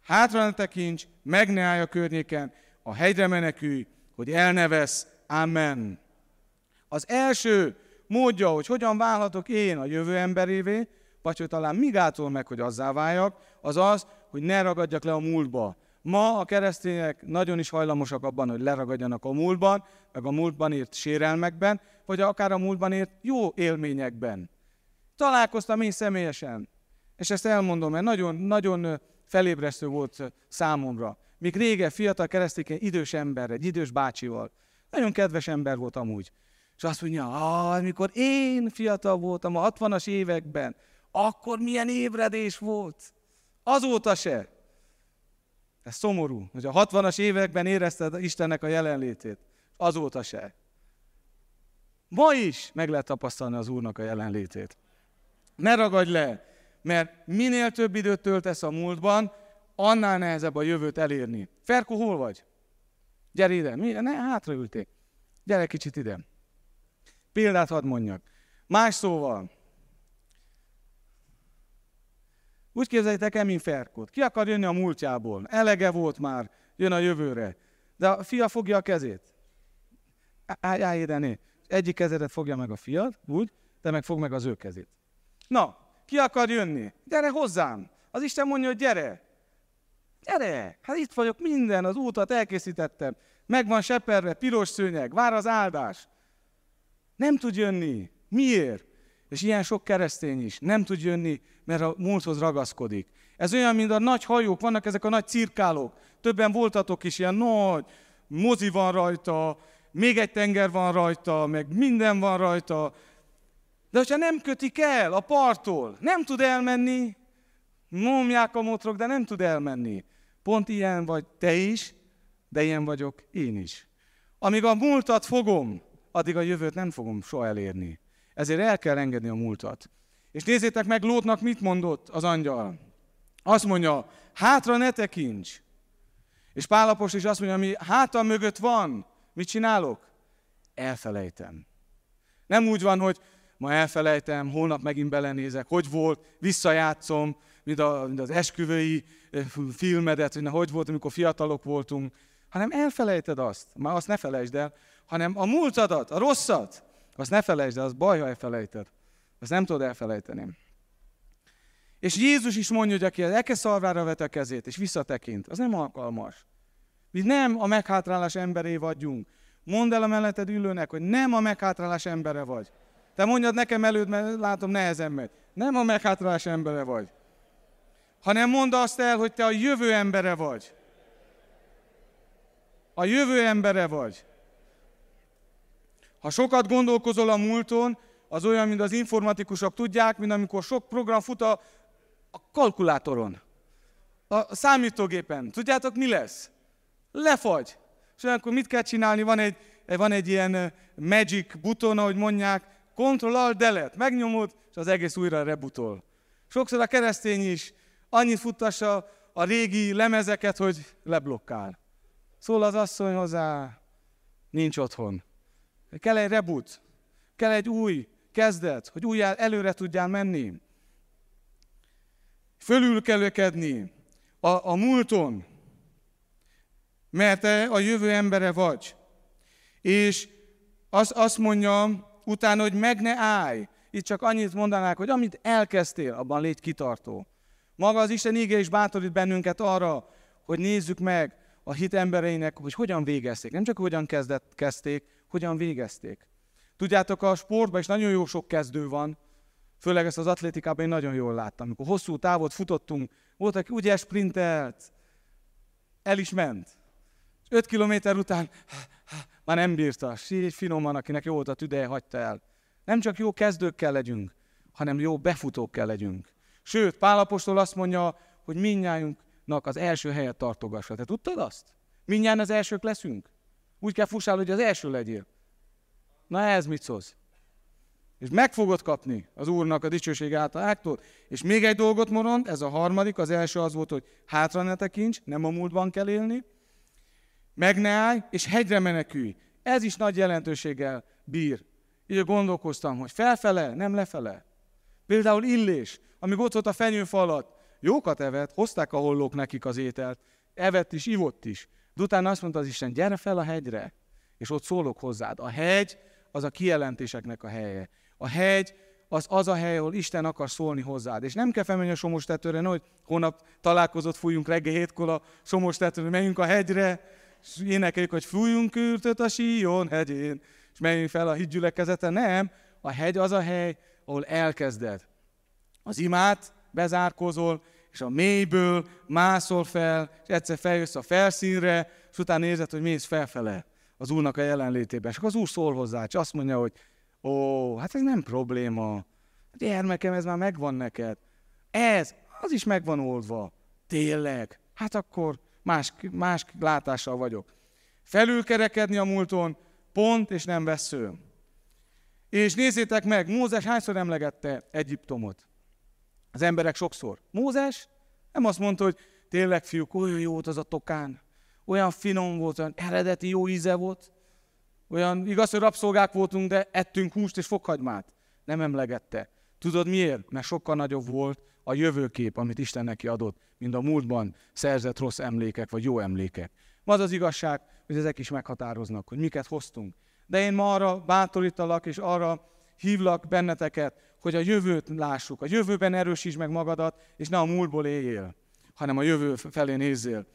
hátra ne tekints, meg ne állj a környéken, a hegyre menekülj, hogy elnevesz. Amen. Az első módja, hogy hogyan válhatok én a jövő emberévé, vagy hogy talán migától meg, hogy azzá váljak, az az, hogy ne ragadjak le a múltba. Ma a keresztények nagyon is hajlamosak abban, hogy leragadjanak a múltban, meg a múltban írt sérelmekben, vagy akár a múltban írt jó élményekben. Találkoztam én személyesen, és ezt elmondom, mert nagyon, nagyon felébresztő volt számomra. Míg régen fiatal keresztény idős ember, egy idős bácsival. Nagyon kedves ember volt amúgy. És azt mondja, amikor én fiatal voltam a 60-as években, akkor milyen ébredés volt. Azóta se. Ez szomorú, hogy a 60-as években érezted Istennek a jelenlétét. Azóta se. Ma is meg lehet tapasztalni az Úrnak a jelenlétét. Ne ragadj le, mert minél több időt töltesz a múltban, annál nehezebb a jövőt elérni. Ferko, hol vagy? Gyere ide. Mi? Ne, hátraülték. Gyere kicsit ide. Példát hadd mondjak. Más szóval, úgy képzeljétek el, mint Ferkót. Ki akar jönni a múltjából? Elege volt már, jön a jövőre. De a fia fogja a kezét. Állj, állj. Egyik kezedet fogja meg a fiad, úgy, te meg fog meg az ő kezét. Na, ki akar jönni? Gyere hozzám! Az Isten mondja, hogy gyere! Gyere! Hát itt vagyok, minden, az útat elkészítettem. Meg van seperve, piros szőnyeg, vár az áldás. Nem tud jönni. Miért? És ilyen sok keresztény is nem tud jönni, mert a múlthoz ragaszkodik. Ez olyan, mint a nagy hajók, vannak ezek a nagy cirkálók. Többen voltatok is, ilyen nagy, mozi van rajta, még egy tenger van rajta, meg minden van rajta. De hogyha nem kötik el a parttól, nem tud elmenni, momják a motrok, de nem tud elmenni. Pont ilyen vagy te is, de ilyen vagyok én is. Amíg a múltat fogom, addig a jövőt nem fogom soha elérni. Ezért el kell engedni a múltat. És nézzétek meg, Lótnak mit mondott az angyal. Azt mondja, hátra ne tekints. És Pálapos is azt mondja, ami háta mögött van, mit csinálok? Elfelejtem. Nem úgy van, hogy ma elfelejtem, holnap megint belenézek, hogy volt, visszajátszom, mint, a, mint az esküvői filmedet, hogy na, hogy volt, amikor fiatalok voltunk, hanem elfelejted azt, már azt ne felejtsd el, hanem a múltadat, a rosszat, azt ne felejtsd el, az baj, ha elfelejted. Azt nem tudod elfelejteni. És Jézus is mondja, hogy aki az eke szalvára vet a kezét, és visszatekint, az nem alkalmas. Mi nem a meghátrálás emberé vagyunk. Mondd el a melletted ülőnek, hogy nem a meghátrálás embere vagy. Te mondjad nekem előtt, mert látom nehezen megy. Nem a meghátrálás embere vagy. Hanem mondd azt el, hogy te a jövő embere vagy. A jövő embere vagy. Ha sokat gondolkozol a múlton, az olyan, mint az informatikusok tudják, mint amikor sok program fut a, a kalkulátoron, a számítógépen. Tudjátok, mi lesz? Lefagy. És olyankor mit kell csinálni? Van egy, van egy ilyen magic buton, ahogy mondják, Ctrl Alt Delete. Megnyomod, és az egész újra rebutol. Sokszor a keresztény is annyit futtassa a régi lemezeket, hogy leblokkál. Szól az asszony hozzá, nincs otthon. Kell egy reboot, kell egy új kezdet, hogy újjá előre tudjál menni. Fölülkelőkedni a, a múlton, mert te a jövő embere vagy. És az, azt mondja utána, hogy meg ne állj. Itt csak annyit mondanák, hogy amit elkezdtél, abban légy kitartó. Maga az Isten íge is bátorít bennünket arra, hogy nézzük meg a hit embereinek, hogy hogyan végezték. Nem csak hogyan kezdett, kezdték, hogyan végezték. Tudjátok, a sportban is nagyon jó sok kezdő van, főleg ezt az atlétikában én nagyon jól láttam. Amikor hosszú távot futottunk, volt, aki úgy sprintelt, el is ment. 5 kilométer után már nem bírta, így finoman, akinek jó volt a tüdeje, hagyta el. Nem csak jó kezdőkkel legyünk, hanem jó befutók kell legyünk. Sőt, Pálapostól azt mondja, hogy minnyájunknak az első helyet tartogassa. Te tudtad azt? Mindjárt az elsők leszünk? Úgy kell fussál, hogy az első legyél. Na ez mit szólsz? és meg fogod kapni az Úrnak a dicsőség által És még egy dolgot mond, ez a harmadik, az első az volt, hogy hátra ne tekints, nem a múltban kell élni, meg ne állj, és hegyre menekülj. Ez is nagy jelentőséggel bír. Így gondolkoztam, hogy felfele, nem lefele. Például Illés, amíg ott volt a fenyőfa alatt, jókat evett, hozták a hollók nekik az ételt, evett is, ivott is. De utána azt mondta az Isten, gyere fel a hegyre, és ott szólok hozzád. A hegy az a kijelentéseknek a helye. A hegy az az a hely, ahol Isten akar szólni hozzád. És nem kell felmenni a Somos tetőre, hogy holnap találkozott, fújjunk reggel hétkor a Somos tetőre, menjünk a hegyre, és énekeljük, hogy fújjunk ürtöt a Sion hegyén, és menjünk fel a hídgyülekezete. Nem, a hegy az a hely, ahol elkezded. Az imát bezárkozol, és a mélyből mászol fel, és egyszer feljössz a felszínre, és utána érzed, hogy mész felfele az Úrnak a jelenlétében. És akkor az Úr szól hozzá, és azt mondja, hogy ó, hát ez nem probléma. Gyermekem, ez már megvan neked. Ez, az is megvan oldva. Tényleg. Hát akkor más, más látással vagyok. Felülkerekedni a múlton, pont és nem vesző. És nézzétek meg, Mózes hányszor emlegette Egyiptomot? Az emberek sokszor. Mózes nem azt mondta, hogy tényleg fiúk, olyan jó volt az a tokán, olyan finom volt, olyan eredeti jó íze volt, olyan igaz, hogy rabszolgák voltunk, de ettünk húst és fokhagymát. Nem emlegette. Tudod miért? Mert sokkal nagyobb volt a jövőkép, amit Isten neki adott, mint a múltban szerzett rossz emlékek, vagy jó emlékek. Az az igazság, hogy ezek is meghatároznak, hogy miket hoztunk. De én ma arra bátorítalak, és arra hívlak benneteket, hogy a jövőt lássuk, a jövőben erősítsd meg magadat, és ne a múltból éljél, hanem a jövő felé nézzél.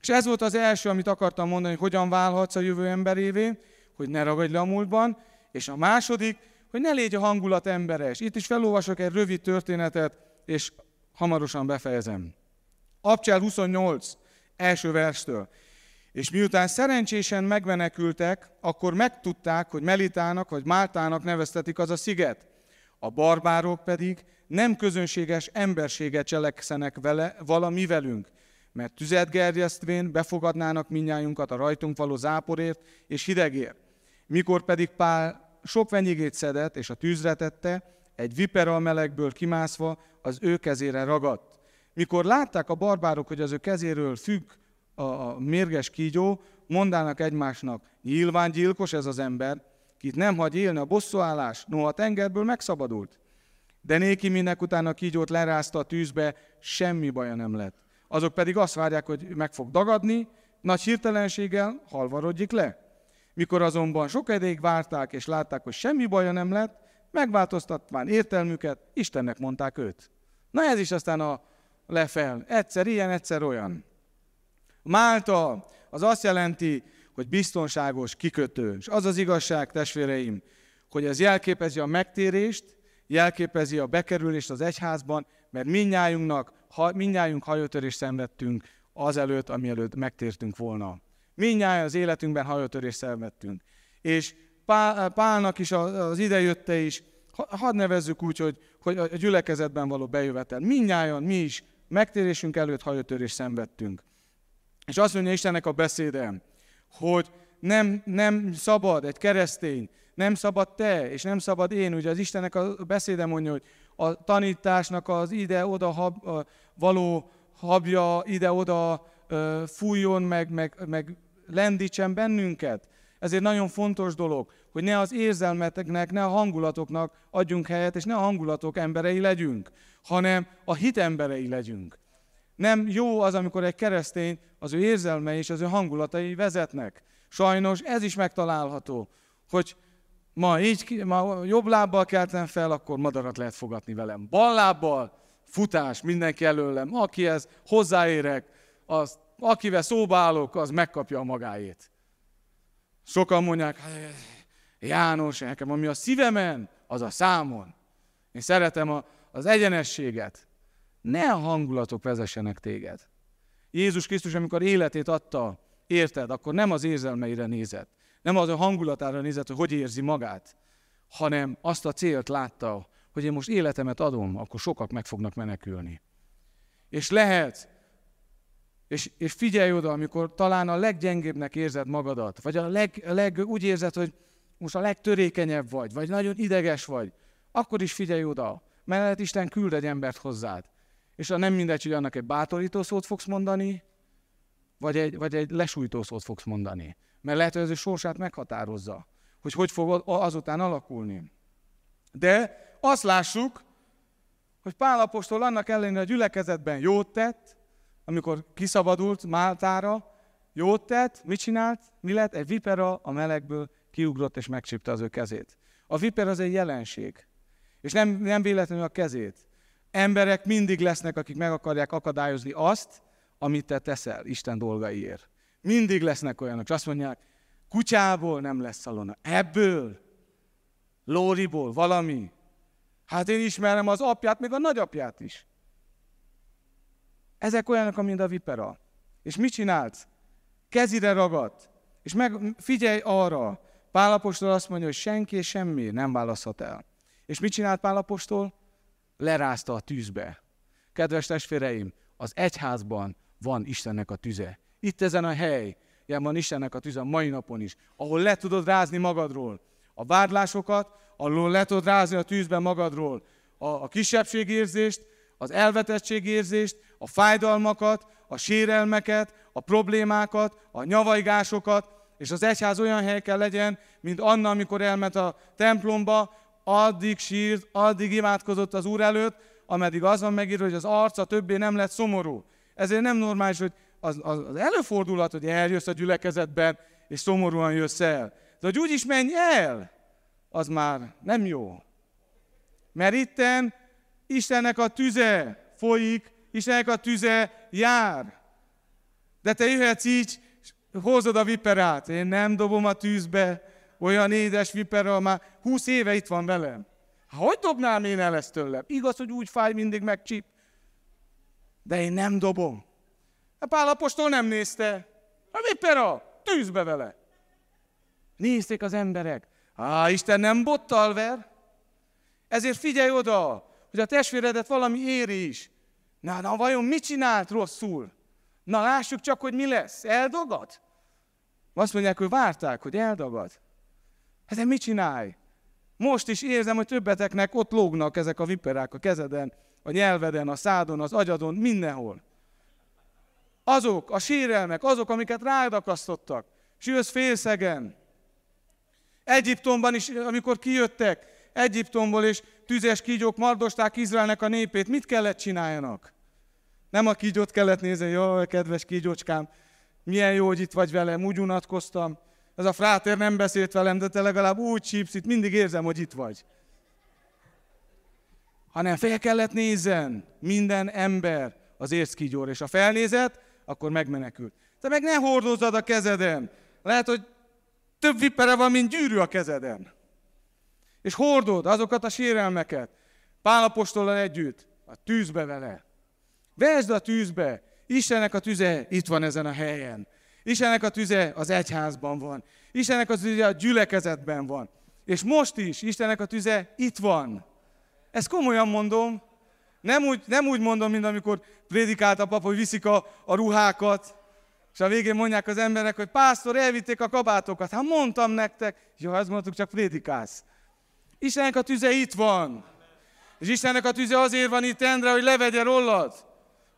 És ez volt az első, amit akartam mondani, hogy hogyan válhatsz a jövő emberévé, hogy ne ragadj le a múltban, és a második, hogy ne légy a hangulat emberes. Itt is felolvasok egy rövid történetet, és hamarosan befejezem. Abcsel 28, első verstől. És miután szerencsésen megmenekültek, akkor megtudták, hogy Melitának vagy Máltának neveztetik az a sziget. A barbárok pedig nem közönséges emberséget cselekszenek vele, valami velünk, mert tüzet gerjesztvén befogadnának minnyájunkat a rajtunk való záporért és hidegért. Mikor pedig Pál sok venyigét szedett és a tűzre tette, egy vipera melegből kimászva az ő kezére ragadt. Mikor látták a barbárok, hogy az ő kezéről függ a mérges kígyó, mondának egymásnak, nyilván gyilkos ez az ember, kit nem hagy élni a bosszúállás, noha a tengerből megszabadult. De néki minek után a kígyót lerázta a tűzbe, semmi baja nem lett. Azok pedig azt várják, hogy meg fog dagadni, nagy hirtelenséggel halvarodjik le. Mikor azonban sok ideig várták, és látták, hogy semmi baja nem lett, megváltoztatván értelmüket, Istennek mondták őt. Na ez is aztán a lefel. Egyszer ilyen, egyszer olyan. Málta az azt jelenti, hogy biztonságos, kikötő. És az az igazság, testvéreim, hogy ez jelképezi a megtérést, jelképezi a bekerülést az egyházban, mert minnyájunknak, ha, minnyájunk hajótörést szenvedtünk azelőtt, amielőtt megtértünk volna. Minnyáján az életünkben hajótörést szenvedtünk. És Pál, Pálnak is az idejötte is, hadd nevezzük úgy, hogy, hogy a gyülekezetben való bejövetel. Minnyáján mi is megtérésünk előtt hajótörést szenvedtünk. És azt mondja Istennek a beszéde, hogy nem, nem szabad egy keresztény, nem szabad te, és nem szabad én. Ugye az Istennek a beszéde mondja, hogy a tanításnak az ide-oda hab, való habja ide-oda fújjon, meg, meg, meg lendítsen bennünket. Ezért nagyon fontos dolog, hogy ne az érzelmeteknek, ne a hangulatoknak adjunk helyet, és ne a hangulatok emberei legyünk, hanem a hit emberei legyünk. Nem jó az, amikor egy keresztény az ő érzelmei és az ő hangulatai vezetnek. Sajnos ez is megtalálható, hogy ma így, ma jobb lábbal keltem fel, akkor madarat lehet fogatni velem. Bal lábbal, futás, mindenki előlem. ez hozzáérek, az, akivel szóba állok, az megkapja a magáét. Sokan mondják, János, nekem ami a szívemen, az a számon. Én szeretem a, az egyenességet. Ne a hangulatok vezessenek téged. Jézus Krisztus, amikor életét adta, érted, akkor nem az érzelmeire nézett, nem az a hangulatára nézett, hogy hogy érzi magát, hanem azt a célt látta, hogy én most életemet adom, akkor sokak meg fognak menekülni. És lehet, és, és figyelj oda, amikor talán a leggyengébbnek érzed magadat, vagy a leg, leg úgy érzed, hogy most a legtörékenyebb vagy, vagy nagyon ideges vagy, akkor is figyelj oda, mert Isten küld egy embert hozzád. És ha nem mindegy, hogy annak egy bátorító szót fogsz mondani, vagy egy, vagy egy lesújtó szót fogsz mondani. Mert lehet, hogy az ő sorsát meghatározza, hogy hogy fog azután alakulni. De azt lássuk, hogy Pál apostol annak ellenére a gyülekezetben jót tett, amikor kiszabadult Máltára, jót tett, mit csinált? Mi lett? Egy vipera a melegből kiugrott és megcsípte az ő kezét. A viper az egy jelenség. És nem, nem véletlenül a kezét. Emberek mindig lesznek, akik meg akarják akadályozni azt, amit te teszel Isten dolgaiért. Mindig lesznek olyanok, és azt mondják, kutyából nem lesz szalona. Ebből, lóriból, valami. Hát én ismerem az apját, még a nagyapját is. Ezek olyanok, mint a vipera. És mit csinálsz? Kezire ragadt. És meg figyelj arra, Pálapostól azt mondja, hogy senki és semmi nem választhat el. És mit csinált Pálapostól? Lerázta a tűzbe. Kedves testvéreim, az egyházban van Istennek a tüze. Itt ezen a hely, van Istennek a tüze a mai napon is, ahol le tudod rázni magadról a vádlásokat, ahol le tudod rázni a tűzben magadról a, a kisebbségérzést, az elvetettségérzést, a fájdalmakat, a sérelmeket, a problémákat, a nyavajgásokat, és az egyház olyan hely kell legyen, mint Anna, amikor elment a templomba, addig sírt, addig imádkozott az Úr előtt, ameddig az van megírva, hogy az arca többé nem lett szomorú. Ezért nem normális, hogy az, az, az előfordulhat, hogy eljössz a gyülekezetben, és szomorúan jössz el. De hogy úgy is menj el, az már nem jó. Mert itten Istennek a tüze folyik, Istennek a tüze jár. De te jöhetsz így, hozod a viperát. Én nem dobom a tűzbe, olyan édes vipera, már húsz éve itt van velem. Hogy dobnám én el ezt tőlem? Igaz, hogy úgy fáj, mindig megcsíp. De én nem dobom. A Pálapostól nem nézte. A vipera, tűzbe vele. Nézték az emberek. Á, Isten nem bottal ver. Ezért figyelj oda, hogy a testvéredet valami éri is. Na, na, vajon mit csinált rosszul? Na, lássuk csak, hogy mi lesz. Eldogad? Azt mondják, hogy várták, hogy eldagad. Hát mit csinálj? Most is érzem, hogy többeteknek ott lógnak ezek a viperák a kezeden, a nyelveden, a szádon, az agyadon, mindenhol. Azok, a sérelmek, azok, amiket rád akasztottak. És jössz félszegen. Egyiptomban is, amikor kijöttek Egyiptomból, és tüzes kígyók mardosták Izraelnek a népét, mit kellett csináljanak? Nem a kígyót kellett nézni, jaj, kedves kígyócskám, milyen jó, hogy itt vagy velem, úgy unatkoztam. Ez a frátér nem beszélt velem, de te legalább úgy csípsz, itt mindig érzem, hogy itt vagy. Hanem fel kellett nézzen minden ember az érzkígyóra, és ha felnézett, akkor megmenekült. Te meg ne hordozzad a kezeden. Lehet, hogy több vipere van, mint gyűrű a kezeden. És hordod azokat a sérelmeket. Pálapostollal együtt, a tűzbe vele. Vesd a tűzbe. Istennek a tüze itt van ezen a helyen. Istennek a tüze az egyházban van. Istennek a tüze a gyülekezetben van. És most is Istennek a tüze itt van. Ezt komolyan mondom. Nem úgy, nem úgy mondom, mint amikor prédikált a pap, hogy viszik a, a ruhákat, és a végén mondják az emberek, hogy pásztor, elvitték a kabátokat. Hát mondtam nektek. Jó, azt mondtuk, csak prédikálsz. Istennek a tüze itt van. És Istennek a tüze azért van itt, Endre, hogy levegye rólad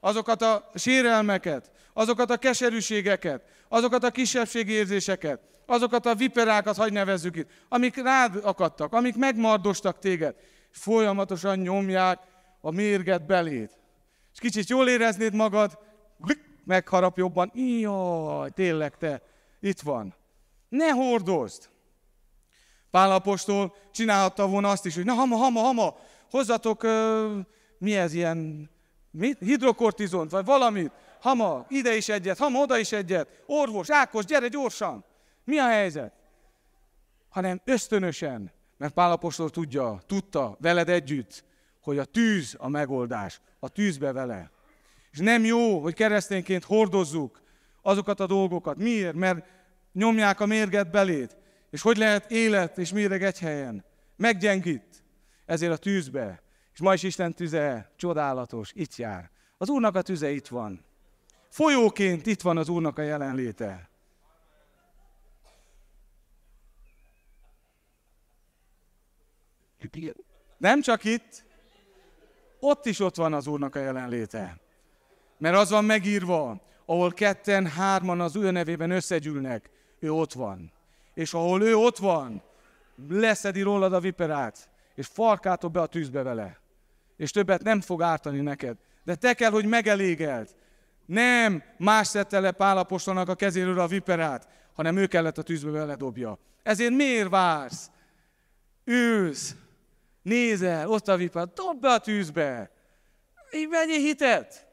azokat a sérelmeket, azokat a keserűségeket, azokat a kisebbségérzéseket, azokat a viperákat, hagy nevezzük itt, amik rád akadtak, amik megmardostak téged, folyamatosan nyomják a mérget beléd. És kicsit jól éreznéd magad, megharap jobban, jaj, tényleg te, itt van. Ne hordozd! Pálapostól csinálhatta volna azt is, hogy na hama, hama, hama, hozzatok, uh, mi ez ilyen Mit? Hidrokortizont, vagy valamit. Hama, ide is egyet, hama, oda is egyet. Orvos, Ákos, gyere gyorsan. Mi a helyzet? Hanem ösztönösen, mert Pálapostól tudja, tudta veled együtt, hogy a tűz a megoldás, a tűzbe vele. És nem jó, hogy keresztényként hordozzuk azokat a dolgokat. Miért? Mert nyomják a mérget belét. És hogy lehet élet és méreg egy helyen? Meggyengít. Ezért a tűzbe és ma is Isten tüze csodálatos, itt jár. Az Úrnak a tüze itt van. Folyóként itt van az Úrnak a jelenléte. Nem csak itt, ott is ott van az Úrnak a jelenléte. Mert az van megírva, ahol ketten, hárman az ő nevében összegyűlnek, ő ott van. És ahol ő ott van, leszedi rólad a viperát, és farkától be a tűzbe vele. És többet nem fog ártani neked. De te kell, hogy megelégeld. Nem más szedte le Pálapostolnak a kezéről a viperát, hanem ő kellett a tűzbe vele dobja. Ezért miért vársz? Ülsz, nézel, ott a viperát, dob be a tűzbe. Így vegyél hitet.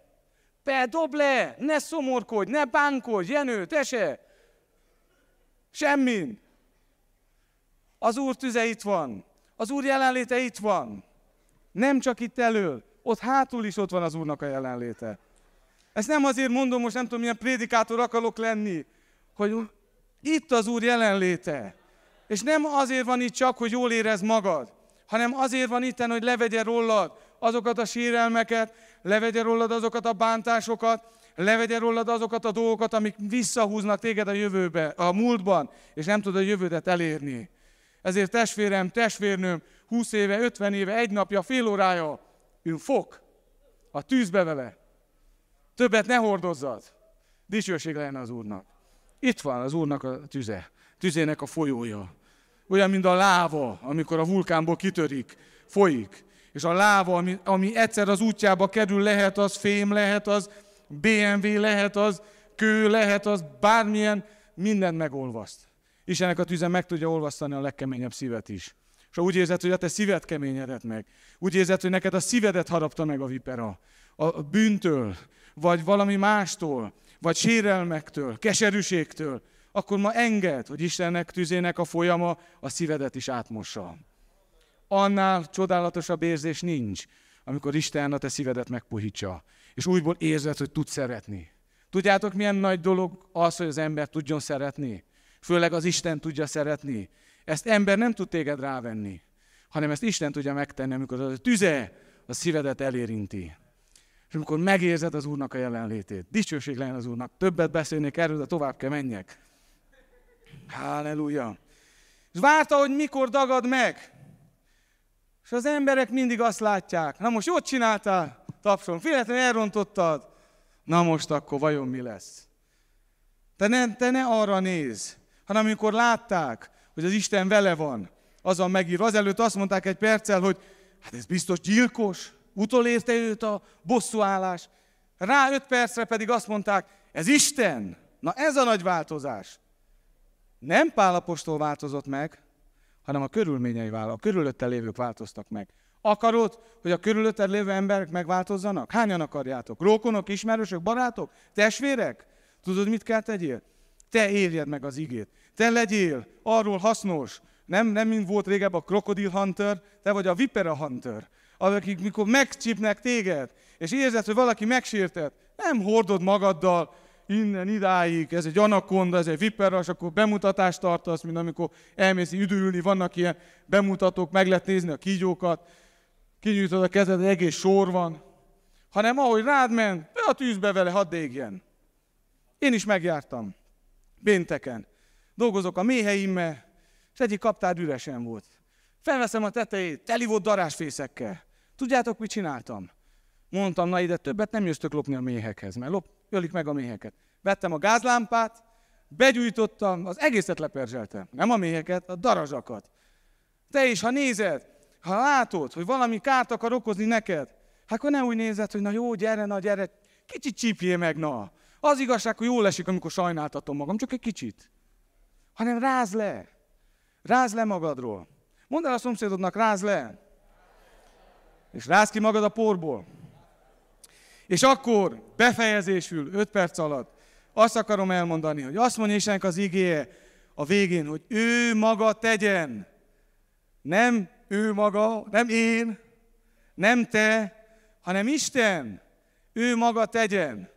Be, dob le, ne szomorkodj, ne bánkodj, Jenő, te se. Semmin. Az Úr tüze itt van. Az Úr jelenléte itt van. Nem csak itt elől, ott hátul is ott van az Úrnak a jelenléte. Ezt nem azért mondom, most nem tudom, milyen prédikátor akarok lenni, hogy itt az Úr jelenléte. És nem azért van itt csak, hogy jól érez magad, hanem azért van itt, hogy levegye rólad azokat a sérelmeket, levegye rólad azokat a bántásokat, levegye rólad azokat a dolgokat, amik visszahúznak téged a jövőbe, a múltban, és nem tudod a jövődet elérni. Ezért testvérem, testvérnőm, 20 éve, 50 éve, egy napja, fél órája, ün fok, a tűzbe vele. Többet ne hordozzad. Dicsőség legyen az Úrnak. Itt van az Úrnak a tüze, tüzének a folyója. Olyan, mint a láva, amikor a vulkánból kitörik, folyik. És a láva, ami, ami egyszer az útjába kerül, lehet az fém, lehet az BMW, lehet az kő, lehet az bármilyen, mindent megolvaszt. Istennek a tüze meg tudja olvasztani a legkeményebb szívet is. És úgy érzed, hogy a te szíved keményedett meg. Úgy érzed, hogy neked a szívedet harapta meg a vipera. A bűntől, vagy valami mástól, vagy sérelmektől, keserűségtől, akkor ma enged, hogy Istennek tüzének a folyama a szívedet is átmossa. Annál csodálatosabb érzés nincs, amikor Isten a te szívedet megpuhítsa, és újból érzed, hogy tud szeretni. Tudjátok, milyen nagy dolog az, hogy az ember tudjon szeretni? Főleg az Isten tudja szeretni. Ezt ember nem tud téged rávenni, hanem ezt Isten tudja megtenni, amikor az a tüze a szívedet elérinti. És amikor megérzed az Úrnak a jelenlétét. Dicsőség legyen az Úrnak. Többet beszélnék erről, de tovább kell menjek. Halleluja. És várta, hogy mikor dagad meg. És az emberek mindig azt látják. Na most jót csináltál, tapsolom. Féletlenül elrontottad. Na most akkor vajon mi lesz? Te ne, te ne arra néz, hanem amikor látták, hogy az Isten vele van, azon megírva. Azelőtt azt mondták egy perccel, hogy hát ez biztos gyilkos, utolérte őt a bosszúállás. Rá öt percre pedig azt mondták, ez Isten. Na ez a nagy változás. Nem Pálapostól változott meg, hanem a körülményei vált, a körülötte lévők változtak meg. Akarod, hogy a körülötted lévő emberek megváltozzanak? Hányan akarjátok? Rókonok, ismerősök, barátok, testvérek? Tudod, mit kell tegyél? Te érjed meg az igét. Te legyél arról hasznos. Nem, nem mint volt régebb a Crocodile Hunter, te vagy a Vipera Hunter. Akik mikor megcsípnek téged, és érzed, hogy valaki megsértett, nem hordod magaddal innen idáig, ez egy anakonda, ez egy vipera, és akkor bemutatást tartasz, mint amikor elmész üdülni, vannak ilyen bemutatók, meg lehet nézni a kígyókat, kinyújtod a kezed, egy egész sor van, hanem ahogy rád ment, be a tűzbe vele, hadd égjen. Én is megjártam. Bénteken. Dolgozok a méheimmel, és egyik kaptár üresen volt. Felveszem a tetejét, teli volt darásfészekkel. Tudjátok, mit csináltam? Mondtam, na ide többet nem jöttök lopni a méhekhez, mert lop, ölik meg a méheket. Vettem a gázlámpát, begyújtottam, az egészet leperzseltem. Nem a méheket, a darazsakat. Te is, ha nézed, ha látod, hogy valami kárt akar okozni neked, hát akkor ne úgy nézed, hogy na jó, gyere, na gyere, kicsit csípjél meg, na. Az igazság, hogy jól esik, amikor sajnáltatom magam, csak egy kicsit. Hanem ráz le. Ráz le magadról. Mondd el a szomszédodnak, ráz le. És ráz ki magad a porból. És akkor befejezésül, öt perc alatt azt akarom elmondani, hogy azt mondja Istennek az igéje a végén, hogy ő maga tegyen. Nem ő maga, nem én, nem te, hanem Isten. Ő maga tegyen.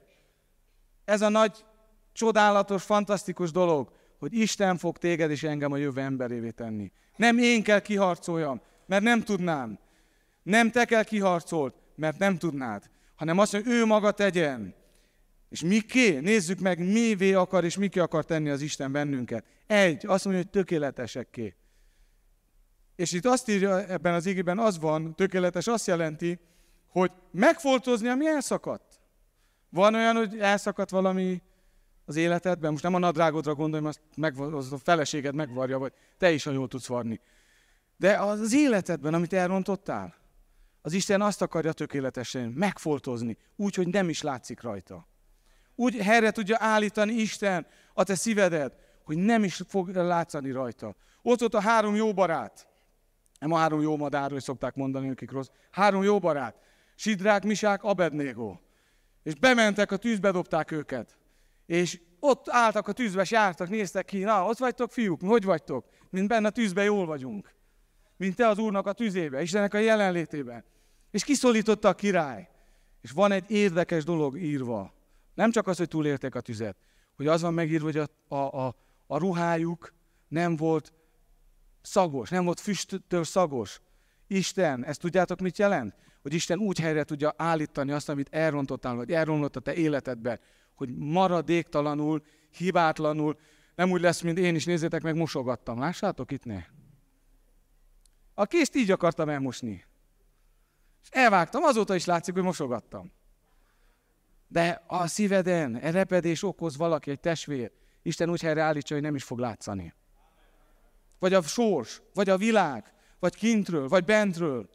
Ez a nagy, csodálatos, fantasztikus dolog, hogy Isten fog téged és engem a jövő emberévé tenni. Nem én kell kiharcoljam, mert nem tudnám. Nem te kell kiharcolt, mert nem tudnád. Hanem azt, hogy ő maga tegyen. És miké? Nézzük meg, mivé akar és miké akar tenni az Isten bennünket. Egy, azt mondja, hogy tökéletesekké. És itt azt írja ebben az igében, az van, tökéletes, azt jelenti, hogy megfoltozni, ami elszakadt. Van olyan, hogy elszakadt valami az életedben, most nem a nadrágodra gondolom, azt meg, az a feleséged megvarja, vagy te is, jól tudsz varni. De az életedben, amit elrontottál, az Isten azt akarja tökéletesen megfoltozni, úgy, hogy nem is látszik rajta. Úgy helyre tudja állítani Isten a te szívedet, hogy nem is fog látszani rajta. Ott ott a három jó barát. Nem a három jó madár, hogy szokták mondani, akik rossz. Három jó barát. Sidrák, Misák, Abednego. És bementek, a tűzbe dobták őket. És ott álltak a tűzbe, és jártak, néztek ki, na, ott vagytok fiúk, hogy vagytok? Mint benne a tűzbe jól vagyunk. Mint te az Úrnak a tűzébe, Istennek a jelenlétében. És kiszólította a király. És van egy érdekes dolog írva. Nem csak az, hogy túlélték a tüzet, hogy az van megírva, hogy a, a, a, a ruhájuk nem volt szagos, nem volt füsttől szagos. Isten, ezt tudjátok mit jelent? Hogy Isten úgy helyre tudja állítani azt, amit elrontottál, vagy elromlott a te életedbe, hogy maradéktalanul, hibátlanul, nem úgy lesz, mint én is, nézzétek meg, mosogattam. Lássátok itt ne? A kést így akartam elmosni. És elvágtam, azóta is látszik, hogy mosogattam. De a szíveden repedés okoz valaki, egy testvér, Isten úgy helyre állítsa, hogy nem is fog látszani. Vagy a sors, vagy a világ, vagy kintről, vagy bentről.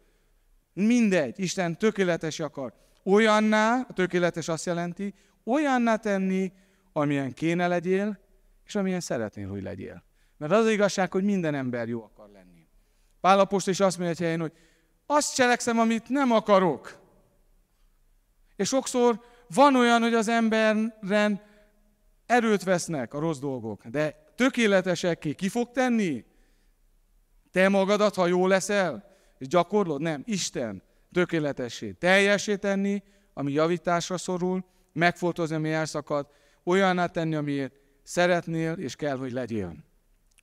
Mindegy, Isten tökéletes akar. Olyanná, a tökéletes azt jelenti, olyanná tenni, amilyen kéne legyél, és amilyen szeretnél, hogy legyél. Mert az, az igazság, hogy minden ember jó akar lenni. Pálapost is azt mondja egy helyen, hogy azt cselekszem, amit nem akarok. És sokszor van olyan, hogy az emberen erőt vesznek a rossz dolgok, de tökéletesek ki, ki fog tenni? Te magadat, ha jó leszel, és gyakorlod? Nem, Isten tökéletessé, teljesé tenni, ami javításra szorul, megfoltozni, ami elszakad, olyanná tenni, amiért szeretnél, és kell, hogy legyél.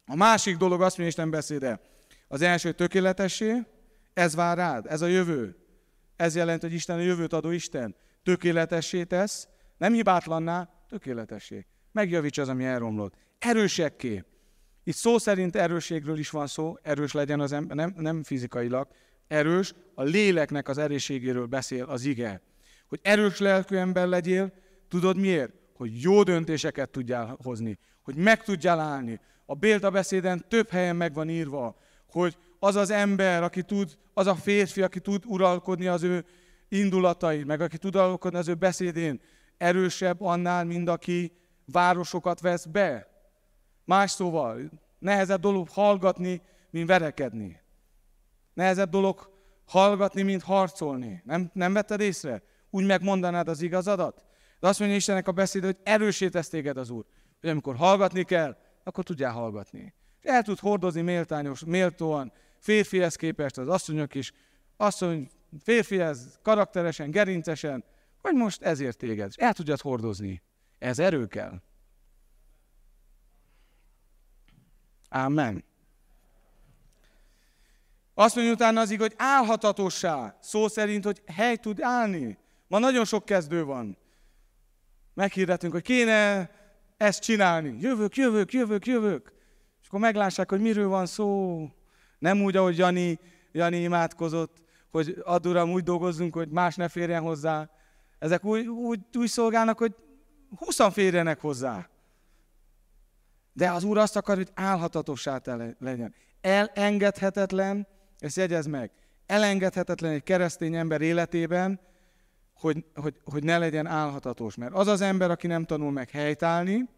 A másik dolog azt mondja Isten beszéde. Az első tökéletessé, ez vár rád, ez a jövő. Ez jelenti, hogy Isten a jövőt adó Isten. Tökéletessé tesz, nem hibátlanná, tökéletessé. Megjavíts az, ami elromlott. Erősekké. Itt szó szerint erősségről is van szó, erős legyen az ember, nem, nem fizikailag, erős, a léleknek az erősségéről beszél az ige. Hogy erős lelkű ember legyél, tudod miért? Hogy jó döntéseket tudjál hozni, hogy meg tudjál állni. A beszéden több helyen meg van írva, hogy az az ember, aki tud, az a férfi, aki tud uralkodni az ő indulatai, meg aki tud uralkodni az ő beszédén, erősebb annál, mint aki városokat vesz be. Más szóval, nehezebb dolog hallgatni, mint verekedni. Nehezebb dolog hallgatni, mint harcolni. Nem, nem vetted észre? Úgy megmondanád az igazadat? De azt mondja Istennek a beszéd, hogy erősítesz téged az Úr. Hogy amikor hallgatni kell, akkor tudjál hallgatni. El tud hordozni méltányos, méltóan, férfihez képest az asszonyok is. Asszony, férfihez karakteresen, gerincesen, vagy most ezért téged. És el tudjad hordozni. Ez erő kell. Amen. Azt mondja utána az hogy állhatatossá, szó szerint, hogy hely tud állni. Ma nagyon sok kezdő van. Meghirdetünk, hogy kéne ezt csinálni. Jövök, jövök, jövök, jövök. És akkor meglássák, hogy miről van szó. Nem úgy, ahogy Jani, Jani imádkozott, hogy add uram, úgy dolgozzunk, hogy más ne férjen hozzá. Ezek úgy, úgy, úgy szolgálnak, hogy huszan férjenek hozzá. De az Úr azt akar, hogy álhatatossá legyen. Elengedhetetlen, ezt jegyez meg, elengedhetetlen egy keresztény ember életében, hogy, hogy, hogy ne legyen álhatatos. Mert az az ember, aki nem tanul meg helytállni,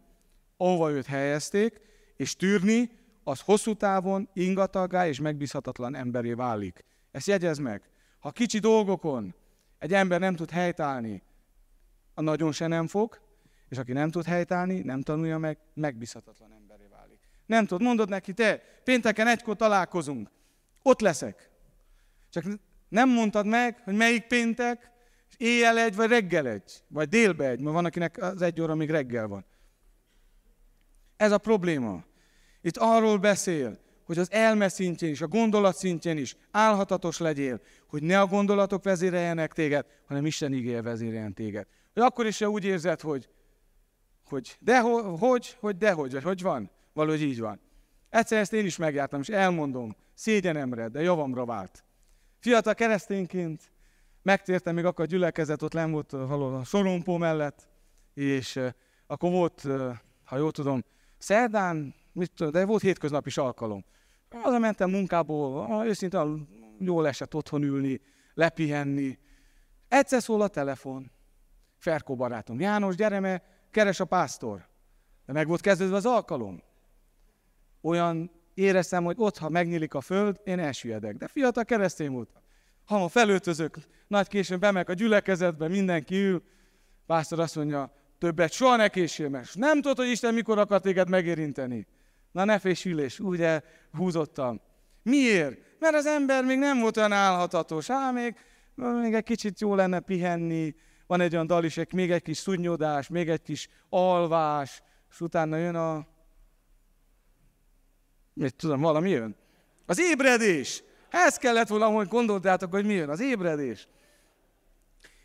ahova őt helyezték, és tűrni, az hosszú távon ingatagá és megbízhatatlan emberé válik. Ezt jegyez meg. Ha kicsi dolgokon egy ember nem tud helytállni, a nagyon se nem fog, és aki nem tud helytállni, nem tanulja meg, megbízhatatlan emberé válik. Nem tud, mondod neki, te, pénteken egykor találkozunk, ott leszek. Csak nem mondtad meg, hogy melyik péntek, éjjel egy, vagy reggel egy, vagy délbe egy, mert van, akinek az egy óra még reggel van. Ez a probléma. Itt arról beszél, hogy az elme szintjén is, a gondolat szintjén is állhatatos legyél, hogy ne a gondolatok vezéreljenek téged, hanem Isten igéje vezéreljen téged. Hogy akkor is, ha úgy érzed, hogy, hogy de hogy, hogy dehogy, vagy hogy van? Valahogy így van. Egyszer ezt én is megjártam, és elmondom, szégyenemre, de javamra vált. Fiatal keresztényként megtértem, még akkor a gyülekezet ott nem volt valahol a sorompó mellett, és akkor volt, ha jól tudom, szerdán, mit tudom, de volt hétköznapi is alkalom. Azon mentem munkából, őszintén jól esett otthon ülni, lepihenni. Egyszer szól a telefon. Ferkó barátom, János, gyere, mert keres a pásztor. De meg volt kezdődve az alkalom. Olyan éreztem, hogy ott, ha megnyílik a föld, én elsüllyedek. De fiatal keresztény voltam. Ha ma felöltözök, nagy későn bemek a gyülekezetbe, mindenki ül, pásztor azt mondja, többet soha ne késél, mert nem tudod, hogy Isten mikor akar téged megérinteni. Na ne fésülés, úgy húzottam. Miért? Mert az ember még nem volt olyan állhatatos. Á, még, még egy kicsit jó lenne pihenni, van egy olyan dal is, még egy kis szunnyodás, még egy kis alvás, és utána jön a... Mit tudom, valami jön. Az ébredés. Ez kellett volna, hogy gondoltátok, hogy mi jön. Az ébredés.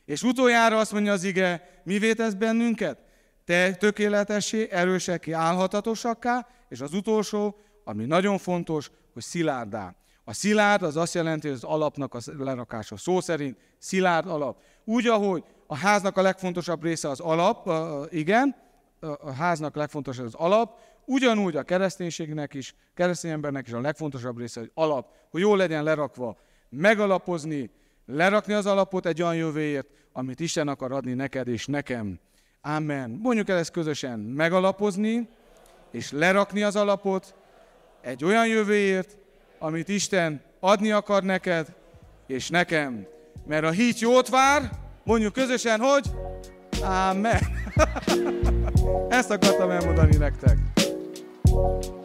És utoljára azt mondja az ige, mi tesz bennünket? Te tökéletessé, erőseké, állhatatosakká, és az utolsó, ami nagyon fontos, hogy szilárdá. A szilárd az azt jelenti, hogy az alapnak a lerakása. Szó szerint szilárd alap. Úgy, ahogy a háznak a legfontosabb része az alap, igen, a háznak legfontosabb az alap, ugyanúgy a kereszténységnek is, keresztény embernek is a legfontosabb része, hogy alap, hogy jól legyen lerakva, megalapozni, lerakni az alapot egy olyan jövőért, amit Isten akar adni neked és nekem. Amen. Mondjuk el ezt közösen, megalapozni, és lerakni az alapot egy olyan jövőért, amit Isten adni akar neked és nekem. Mert a hit jót vár, mondjuk közösen, hogy Amen. <laughs> Ezt akartam elmondani nektek. Thank you.